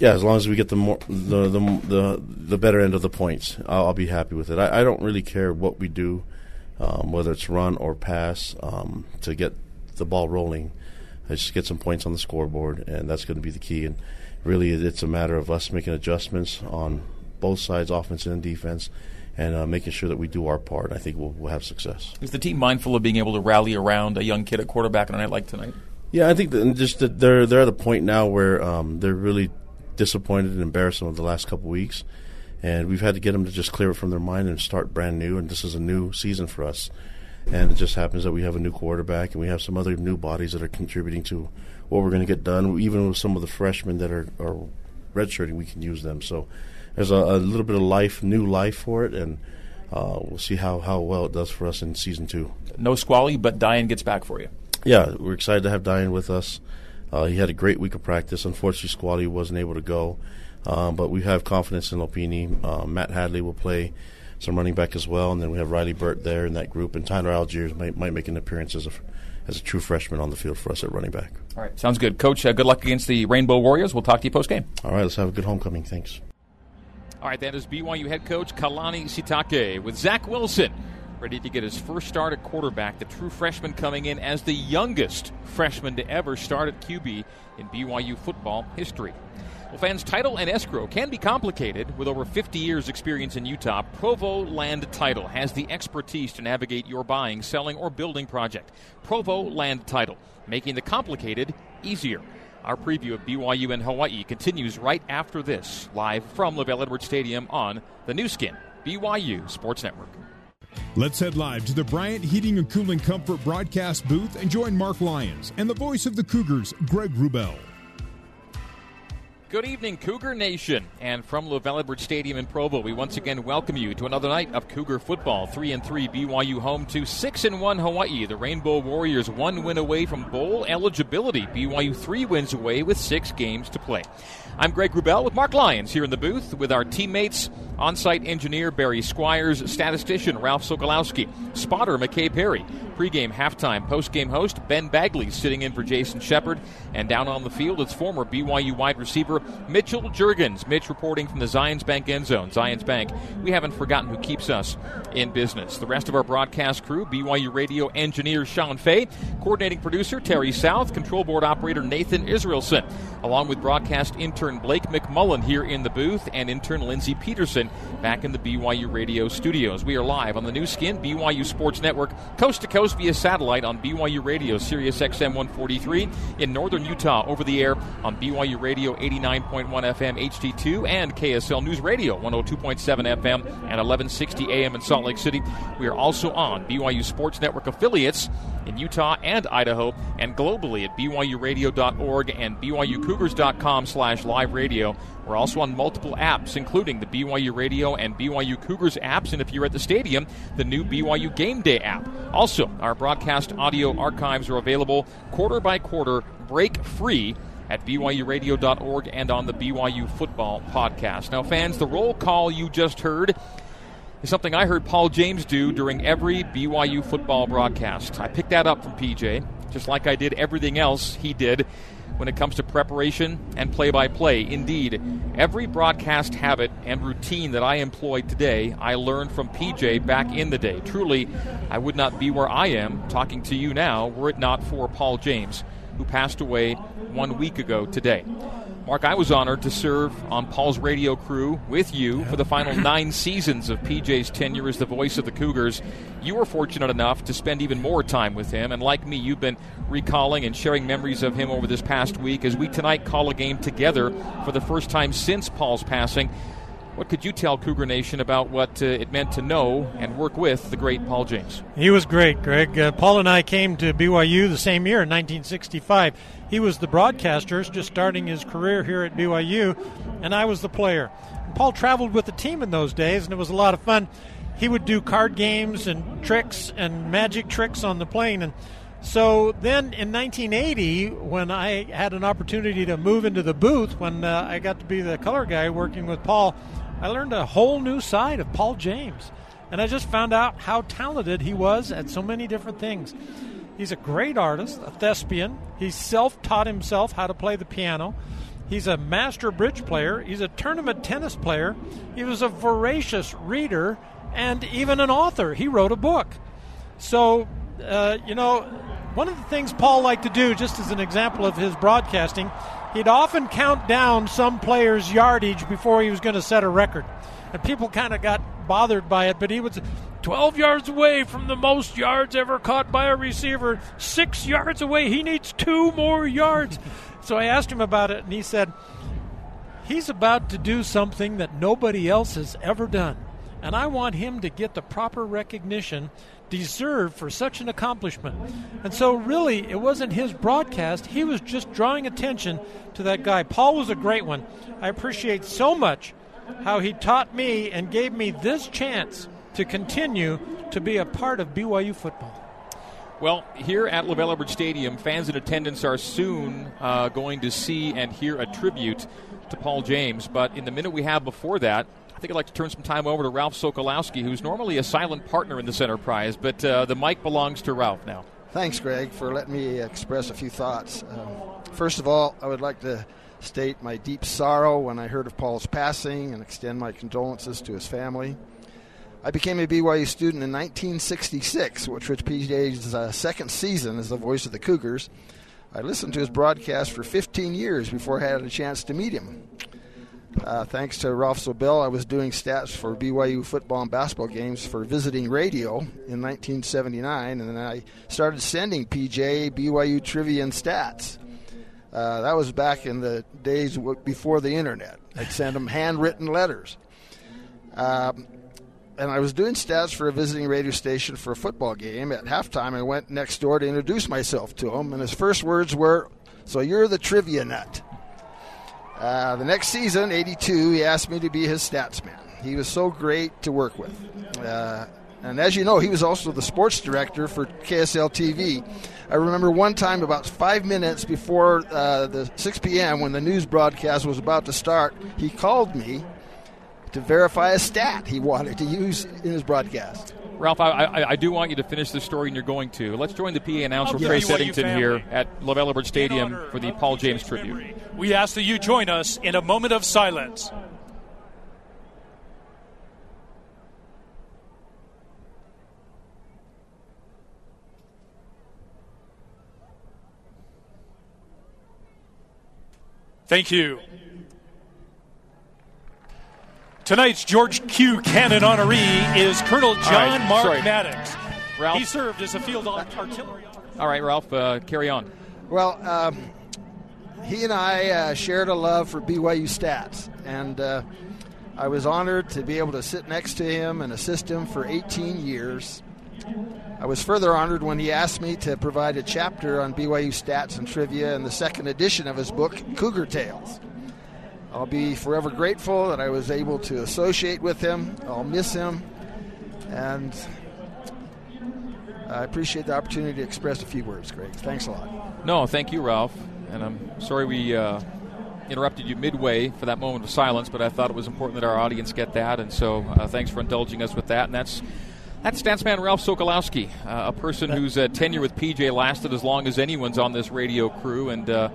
Yeah, as long as we get the more the the the, the better end of the points, I'll, I'll be happy with it. I, I, don't really care what we do, um, whether it's run or pass, um, to get the ball rolling I just get some points on the scoreboard, and that's going to be the key. And really, it's a matter of us making adjustments on both sides, offense and defense, and uh, making sure that we do our part. I think we'll, we'll have success. Is the team mindful of being able to rally around a young kid at quarterback on a night like tonight? Yeah, I think that just that they're they're at a point now where um, they're really disappointed and embarrassed over the last couple weeks, and we've had to get them to just clear it from their mind and start brand new. And this is a new season for us and it just happens that we have a new quarterback and we have some other new bodies that are contributing to what we're going to get done. Even with some of the freshmen that are, are redshirting, we can use them. So there's a, a little bit of life, new life for it, and uh, we'll see how, how well it does for us in season two. No Squally, but Dayan gets back for you. Yeah, we're excited to have Dayan with us. Uh, he had a great week of practice. Unfortunately, Squally wasn't able to go, um, but we have confidence in Lopini. Uh, Matt Hadley will play some running back as well, and then we have Riley Burt there in that group, and Tyler Allgeier might, might make an appearance as a as a true freshman on the field for us at running back. All right, sounds good, Coach. Uh, good luck against the Rainbow Warriors. We'll talk to you post game. All right, let's have a good homecoming. Thanks. All right, that is BYU head coach Kalani Sitake with Zach Wilson ready to get his first start at quarterback. The true freshman coming in as the youngest freshman to ever start at QB in BYU football history. Well, fans, title and escrow can be complicated. With over 50 years' experience in Utah, Provo Land Title has the expertise to navigate your buying, selling, or building project. Provo Land Title, making the complicated easier. Our preview of BYU and Hawaii continues right after this, live from LaVell Edwards Stadium on the Nu Skin, BYU Sports Network. Let's head live to the Bryant Heating and Cooling Comfort broadcast booth and join Mark Lyons and the voice of the Cougars, Greg Wrubell. Good evening, Cougar Nation. And from LaVell Edwards Stadium in Provo, we once again welcome you to another night of Cougar football. 3 and 3 BYU home to 6 and 1 Hawaii. The Rainbow Warriors one win away from bowl eligibility. BYU 3 wins away with 6 games to play. I'm Greg Wrubell with Mark Lyons here in the booth with our teammates, on site engineer Barry Squires, statistician Ralph Sokolowski, spotter McKay Perry, pregame, halftime, postgame host Ben Bagley sitting in for Jason Shepard, and down on the field it's former BYU wide receiver Mitchell Juergens. Mitch reporting from the Zions Bank end zone. Zions Bank, we haven't forgotten who keeps us in business. The rest of our broadcast crew BYU radio engineer Sean Fay, coordinating producer Terry South, control board operator Nathan Israelson, along with broadcast intern Blake McMullen here in the booth and intern Lindsey Peterson back in the BYU radio studios. We are live on the Nu Skin BYU Sports Network, coast to coast via satellite on BYU Radio, Sirius XM 143 in northern Utah, over the air on BYU Radio 89.1 FM HD2 and KSL News Radio 102.7 FM and 1160 AM in Salt Lake City. We are also on BYU Sports Network affiliates in Utah and Idaho and globally at BYURadio.org and BYUCougars.com slash live radio. We're also on multiple apps, including the BYU Radio and BYU Cougars apps, and if you're at the stadium, the new BYU Game Day app. Also, our broadcast audio archives are available quarter by quarter, break free at BYURadio.org and on the BYU Football Podcast. Now, fans, the roll call you just heard is something I heard Paul James do during every BYU football broadcast. I picked that up from PJ, just like I did everything else he did when it comes to preparation and play by play. Indeed, every broadcast habit and routine that I employ today, I learned from PJ back in the day. Truly, I would not be where I am talking to you now were it not for Paul James, who passed away one week ago today. Mark, I was honored to serve on Paul's radio crew with you for the final nine seasons of PJ's tenure as the voice of the Cougars. You were fortunate enough to spend even more time with him, and like me, you've been recalling and sharing memories of him over this past week as we tonight call a game together for the first time since Paul's passing. What could you tell Cougar Nation about what uh, it meant to know and work with the great Paul James? He was great, Greg. Uh, Paul and I came to BYU the same year in 1965. He was the broadcaster, just starting his career here at BYU, and I was the player. Paul traveled with the team in those days, and it was a lot of fun. He would do card games and tricks and magic tricks on the plane, and so then in 1980, when I had an opportunity to move into the booth, when uh, I got to be the color guy working with Paul, I learned a whole new side of Paul James. And I just found out how talented he was at so many different things. He's a great artist, a thespian. He self taught himself how to play the piano. He's a master bridge player. He's a tournament tennis player. He was a voracious reader and even an author. He wrote a book. So, uh, you know, one of the things Paul liked to do, just as an example of his broadcasting, he'd often count down some player's yardage before he was going to set a record. And people kind of got bothered by it, but he was 12 yards away from the most yards ever caught by a receiver, six yards away. He needs two more yards. so I asked him about it, and he said, He's about to do something that nobody else has ever done. And I want him to get the proper recognition deserved for such an accomplishment. And so, really, it wasn't his broadcast. He was just drawing attention to that guy. Paul was a great one. I appreciate so much how he taught me and gave me this chance to continue to be a part of BYU football. Well, here at LaVell Edwards Stadium, fans in attendance are soon uh, going to see and hear a tribute to Paul James. But in the minute we have before that, I think I'd like to turn some time over to Ralph Sokolowski, who's normally a silent partner in this enterprise, but uh, the mic belongs to Ralph now. Thanks, Greg, for letting me express a few thoughts. Um, first of all, I would like to state my deep sorrow when I heard of Paul's passing and extend my condolences to his family. I became a BYU student in 1966, which was PJ's uh, second season as the voice of the Cougars. I listened to his broadcast for 15 years before I had a chance to meet him. Uh, thanks to Ralph Sobel, I was doing stats for BYU football and basketball games for visiting radio in 1979, and then I started sending PJ BYU trivia and stats. Uh, that was back in the days before the internet. I'd send them handwritten letters. Um, and I was doing stats for a visiting radio station for a football game. At halftime, I went next door to introduce myself to him, and his first words were, So you're the trivia nut. Uh, the next season, 82, he asked me to be his stats man. He was so great to work with. Uh, and as you know, he was also the sports director for KSL TV. I remember one time, about five minutes before uh, the 6 p.m., when the news broadcast was about to start, he called me to verify a stat he wanted to use in his broadcast. Ralph, I, I, I, do want you to finish the story, and you're going to. Let's join the PA announcer. Trace Eddington, here at LaVell Edwards Stadium for the Paul James tribute. We ask that you join us in a moment of silence. Thank you. Tonight's George Q. Cannon honoree is Colonel John right, Mark sorry. Maddox. Ralph. He served as a field artillery. All right, Ralph, uh, carry on. Well, um, he and I uh, shared a love for BYU stats, and uh, I was honored to be able to sit next to him and assist him for 18 years. I was further honored when he asked me to provide a chapter on BYU stats and trivia in the second edition of his book, Cougar Tales. I'll be forever grateful that I was able to associate with him. I'll miss him, and I appreciate the opportunity to express a few words, Greg. Thanks a lot. No, thank you, Ralph. And I'm sorry we uh, interrupted you midway for that moment of silence, but I thought it was important that our audience get that, and so uh, thanks for indulging us with that. And that's that's Statsman Ralph Sokolowski, uh, a person whose uh, tenure with PJ lasted as long as anyone's on this radio crew, and uh,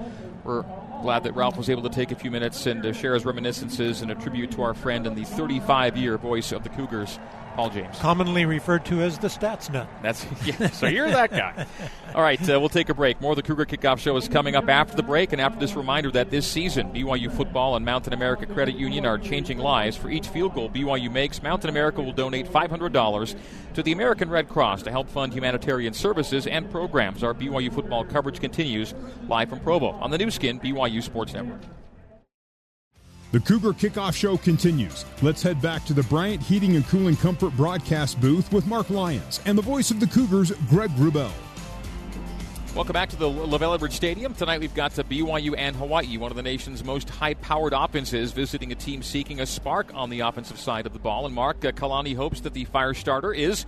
we're glad that Ralph was able to take a few minutes and uh, share his reminiscences and a tribute to our friend and the 35 year voice of the Cougars, Paul James. Commonly referred to as the stats nut. That's yeah, so you're that guy. All right, uh, we'll take a break. More of the Cougar Kickoff Show is coming up after the break, and after this reminder that this season, BYU football and Mountain America Credit Union are changing lives. For each field goal BYU makes, Mountain America will donate $500 to the American Red Cross to help fund humanitarian services and programs. Our BYU football coverage continues live from Provo on the Nu Skin BYU Sports Network. The Cougar Kickoff Show continues. Let's head back to the Bryant Heating and Cooling Comfort broadcast booth with Mark Lyons and the voice of the Cougars, Greg Wrubell. Welcome back to the LaVell Edwards Stadium. Tonight we've got the BYU and Hawaii, one of the nation's most high-powered offenses, visiting a team seeking a spark on the offensive side of the ball. And Mark uh, Kalani hopes that the fire starter is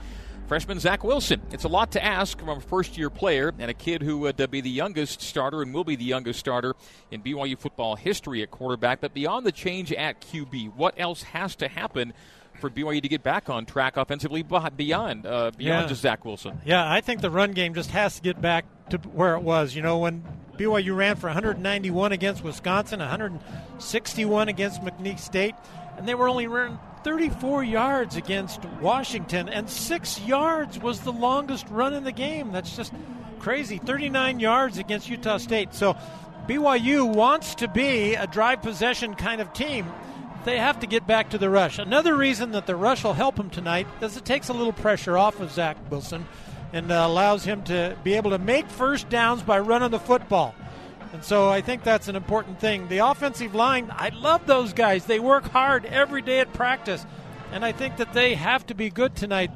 freshman Zach Wilson. It's a lot to ask from a first-year player and a kid who would uh, be the youngest starter and will be the youngest starter in BYU football history at quarterback. But beyond the change at QB, what else has to happen for BYU to get back on track offensively beyond uh, beyond Yeah. just Zach Wilson? Yeah, I think the run game just has to get back to where it was. You know, when BYU ran for 191 against Wisconsin, 161 against McNeese State, and they were only running 34 yards against Washington, and six yards was the longest run in the game. That's just crazy. 39 yards against Utah State. So BYU wants to be a drive possession kind of team. They have to get back to the rush. Another reason that the rush will help him tonight is it takes a little pressure off of Zach Wilson and uh, allows him to be able to make first downs by running the football. And so I think that's an important thing. The offensive line, I love those guys. They work hard every day at practice. And I think that they have to be good tonight.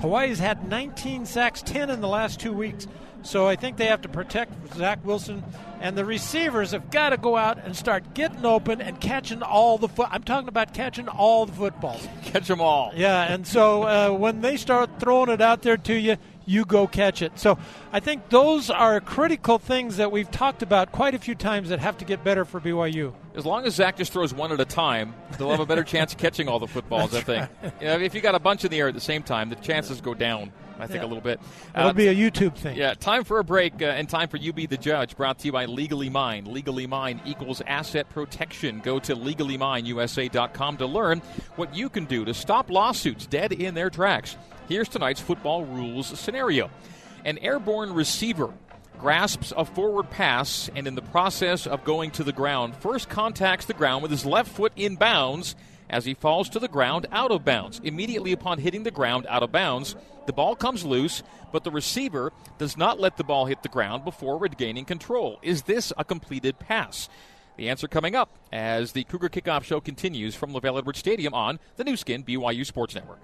Hawaii's had 19 sacks, 10 in the last two weeks. So I think they have to protect Zach Wilson. And the receivers have got to go out and start getting open and catching all the foot. I'm talking about catching all the footballs. Catch them all. Yeah, and so uh, when they start throwing it out there to you, you go catch it. So I think those are critical things that we've talked about quite a few times that have to get better for BYU. As long as Zach just throws one at a time, they'll have a better chance of catching all the footballs. I think. You know, if you got a bunch in the air at the same time, the chances go down. I think Yeah. a little bit. It'll Uh, be a YouTube thing. Yeah, time for a break uh, and time for You Be the Judge. Brought to you by Legally Mine. Legally Mine equals asset protection. Go to legallymineusa.com to learn what you can do to stop lawsuits dead in their tracks. Here's tonight's football rules scenario An airborne receiver grasps a forward pass and, in the process of going to the ground, first contacts the ground with his left foot in bounds as he falls to the ground out of bounds. Immediately upon hitting the ground out of bounds, the ball comes loose, but the receiver does not let the ball hit the ground before regaining control. Is this a completed pass? The answer coming up as the Cougar Kickoff Show continues from LaVell Edwards Stadium on the Nu Skin BYU Sports Network.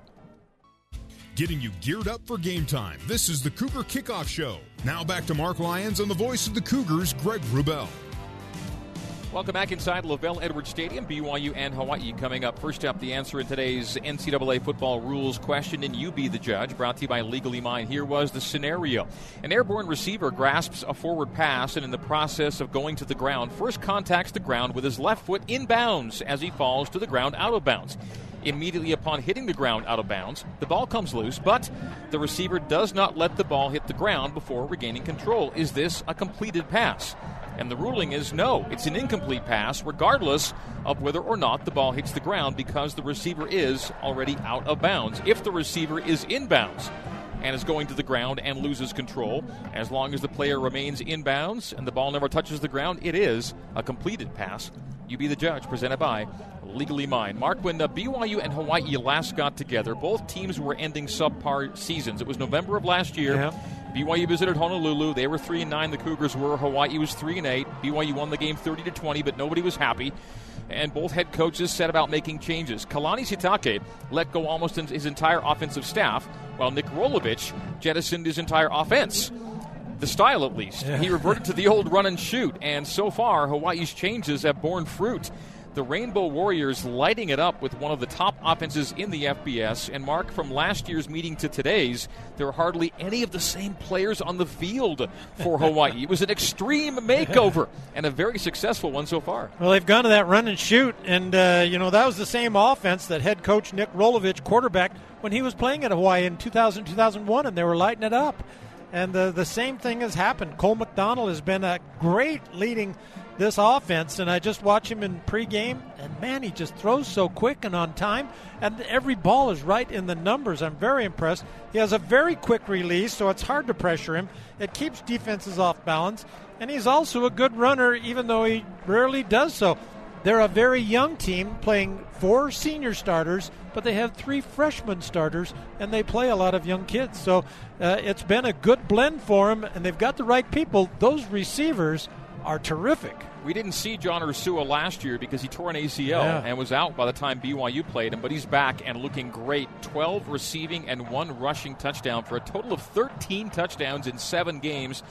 Getting you geared up for game time. This is the Cougar Kickoff Show. Now back to Mark Lyons and the voice of the Cougars, Greg Wrubell. Welcome back inside LaVell Edwards Stadium, BYU and Hawaii coming up. First up, the answer in today's NCAA football rules question, and you be the judge. Brought to you by Legally Mine. Here was the scenario: an airborne receiver grasps a forward pass, and in the process of going to the ground, first contacts the ground with his left foot in bounds as he falls to the ground out of bounds. Immediately upon hitting the ground out of bounds, the ball comes loose, but the receiver does not let the ball hit the ground before regaining control. Is this a completed pass? And the ruling is no, it's an incomplete pass, regardless of whether or not the ball hits the ground because the receiver is already out of bounds. If the receiver is in bounds and is going to the ground and loses control, as long as the player remains in bounds and the ball never touches the ground, it is a completed pass. You be the judge, presented by Legally Mine. Mark, when uh, BYU and Hawaii last got together, both teams were ending subpar seasons. It was November of last year. Yeah. BYU visited Honolulu. They were three and nine. The Cougars were. Hawaii was three and eight. BYU won the game thirty to twenty, but nobody was happy. And both head coaches set about making changes. Kalani Sitake let go almost his entire offensive staff, while Nick Rolovich jettisoned his entire offense. The style, at least. Yeah. He reverted to the old run and shoot, and so far, Hawaii's changes have borne fruit the Rainbow Warriors lighting it up with one of the top offenses in the FBS. And Mark, from last year's meeting to today's, there are hardly any of the same players on the field for Hawaii. it was an extreme makeover and a very successful one so far. Well, they've gone to that run and shoot, and uh, you know that was the same offense that head coach Nick Rolovich quarterbacked when he was playing at Hawaii in 2000 2001, and they were lighting it up. And the the same thing has happened. Cole McDonald has been a great leading this offense, and I just watch him in pregame, and man, he just throws so quick and on time, and every ball is right in the numbers. I'm very impressed. He has a very quick release, so it's hard to pressure him. It keeps defenses off balance, and he's also a good runner, even though he rarely does so. They're a very young team playing four senior starters, but they have three freshman starters, and they play a lot of young kids. So uh, it's been a good blend for them, and they've got the right people. Those receivers are terrific. We didn't see John Ursua last year because he tore an ACL Yeah. and was out by the time BYU played him, but he's back and looking great. 12 receiving and one rushing touchdown for a total of 13 touchdowns in seven games.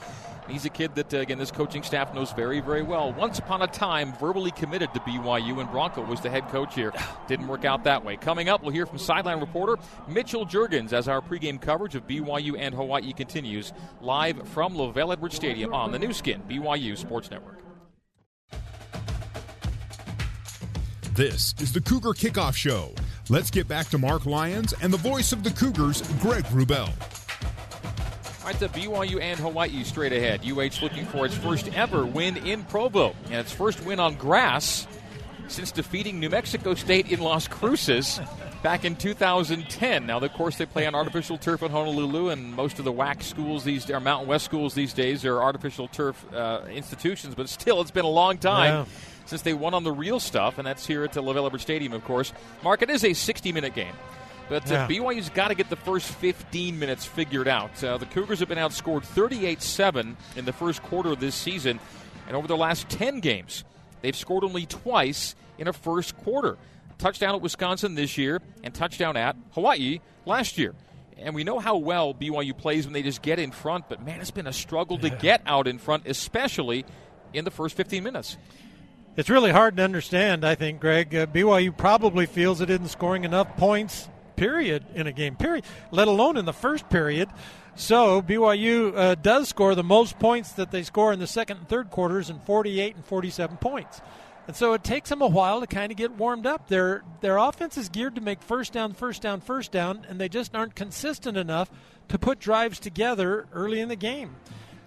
He's a kid that, uh, again, this coaching staff knows very, very well. Once upon a time, verbally committed to BYU, and Bronco was the head coach here. Didn't work out that way. Coming up, we'll hear from sideline reporter Mitchell Juergens as our pregame coverage of BYU and Hawaii continues live from LaVell Edwards Stadium on the Nu Skin, BYU Sports Network. This is the Cougar Kickoff Show. Let's get back to Mark Lyons and the voice of the Cougars, Greg Wrubell. All right, the BYU and Hawaii straight ahead. UH looking for its first ever win in Provo and its first win on grass since defeating New Mexico State in Las Cruces back in 2010. Now, of course, they play on artificial turf in Honolulu, and most of the WAC schools these or Mountain West schools these days are artificial turf uh, institutions. But still, it's been a long time. Yeah. Since they won on the real stuff, and that's here at the LaVell Stadium, of course. Mark, it is a 60 minute game. But uh, Yeah. BYU's got to get the first 15 minutes figured out. Uh, the Cougars have been outscored 38 7 in the first quarter of this season. And over the last 10 games, they've scored only twice in a first quarter. Touchdown at Wisconsin this year, and touchdown at Hawaii last year. And we know how well BYU plays when they just get in front, but man, it's been a struggle to get out in front, especially in the first 15 minutes. It's really hard to understand, I think, Greg. Uh, BYU probably feels it isn't scoring enough points, period, in a game, period, let alone in the first period. So BYU uh, does score the most points that they score in the second and third quarters, in 48 and 47 points. And so it takes them a while to kind of get warmed up. Their their offense is geared to make first down, first down, first down, and they just aren't consistent enough to put drives together early in the game.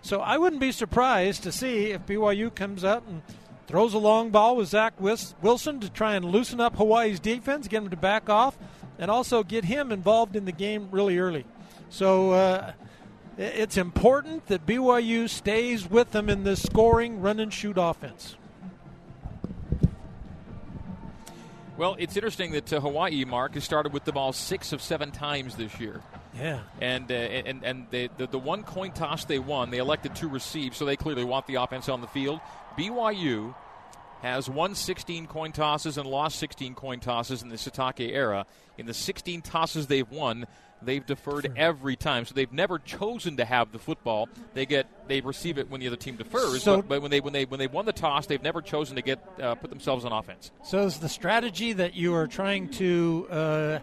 So I wouldn't be surprised to see if BYU comes out and throws a long ball with Zach Wilson to try and loosen up Hawaii's defense, get him to back off, and also get him involved in the game really early. So uh, it's important that BYU stays with them in this scoring run and shoot offense. Well, it's interesting that uh, Hawaii, Mark, has started with the ball six of seven times this year. Yeah. And uh, and and they, the the one coin toss they won, they elected to receive, so they clearly want the offense on the field. BYU has won 16 coin tosses and lost 16 coin tosses in the Sitake era. In the 16 tosses they've won, they've deferred every time. So they've never chosen to have the football. They get they receive it when the other team defers. So- but, but when they when they when they won the toss, they've never chosen to get uh, put themselves on offense. So is the strategy that you are trying to uh,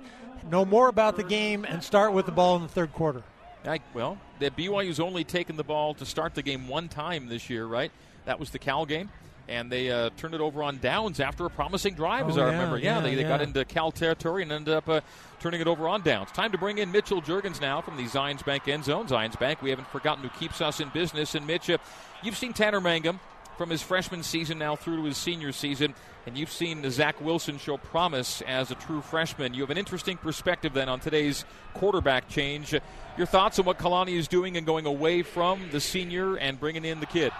know more about the game and start with the ball in the third quarter? I, well, the BYU's only taken the ball to start the game one time this year, right? That was the Cal game. And they uh, turned it over on downs after a promising drive, as Oh, I yeah, remember. Yeah, yeah, they, they got into Cal territory and ended up uh, turning it over on downs. Time to bring in Mitchell Juergens now from the Zions Bank end zone. Zions Bank, we haven't forgotten who keeps us in business. And Mitch, uh, you've seen Tanner Mangum from his freshman season now through to his senior season, and you've seen Zach Wilson show promise as a true freshman. You have an interesting perspective then on today's quarterback change. Your thoughts on what Kalani is doing and going away from the senior and bringing in the kid?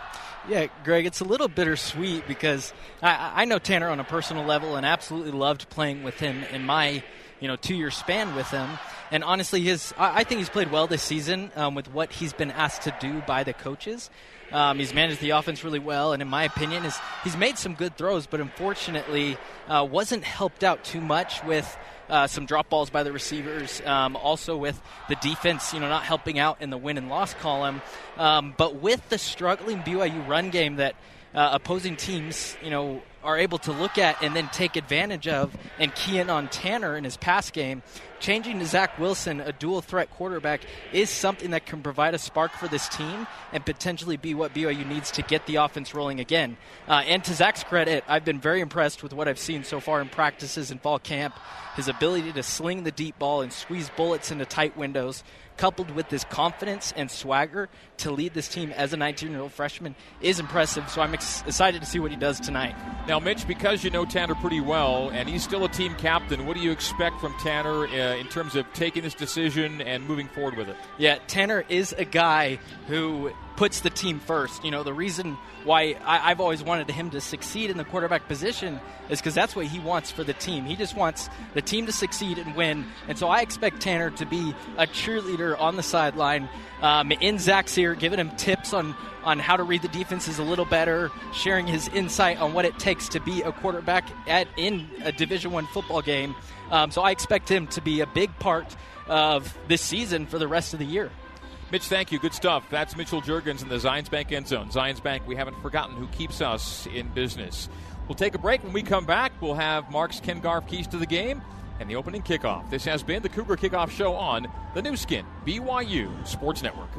Yeah, Greg, it's a little bittersweet because I, I know Tanner on a personal level and absolutely loved playing with him in my you know two year span with him. And honestly, his I, I think he's played well this season um, with what he's been asked to do by the coaches. Um, he's managed the offense really well, and in my opinion, is he's made some good throws, but unfortunately, uh, wasn't helped out too much with uh, some drop balls by the receivers. Um, also with the defense, you know, not helping out in the win and loss column. Um, but with the struggling BYU run game that uh, opposing teams, you know, are able to look at and then take advantage of and key in on Tanner in his pass game. Changing to Zach Wilson, a dual threat quarterback, is something that can provide a spark for this team and potentially be what BYU needs to get the offense rolling again. Uh, and to Zach's credit, I've been very impressed with what I've seen so far in practices and fall camp. His ability to sling the deep ball and squeeze bullets into tight windows, coupled with his confidence and swagger to lead this team as a 19 year old freshman, is impressive. So I'm ex- excited to see what he does tonight. Now, Mitch, because you know Tanner pretty well, and he's still a team captain, what do you expect from Tanner uh, in terms of taking this decision and moving forward with it? Yeah, Tanner is a guy who puts the team first. You know, the reason why I, I've always wanted him to succeed in the quarterback position is because that's what he wants for the team. He just wants the team to succeed and win. And so I expect Tanner to be a cheerleader on the sideline um, in Zach's ear, giving him tips on on how to read the defenses a little better, sharing his insight on what it takes to be a quarterback at in a Division One football game. Um, so I expect him to be a big part of this season for the rest of the year. Mitch, thank you. Good stuff. That's Mitchell Juergens in the Zions Bank end zone. Zions Bank, we haven't forgotten who keeps us in business. We'll take a break. When we come back, we'll have Mark's Ken Garff keys to the game and the opening kickoff. This has been the Cougar Kickoff Show on the Nu Skin, BYU Sports Network.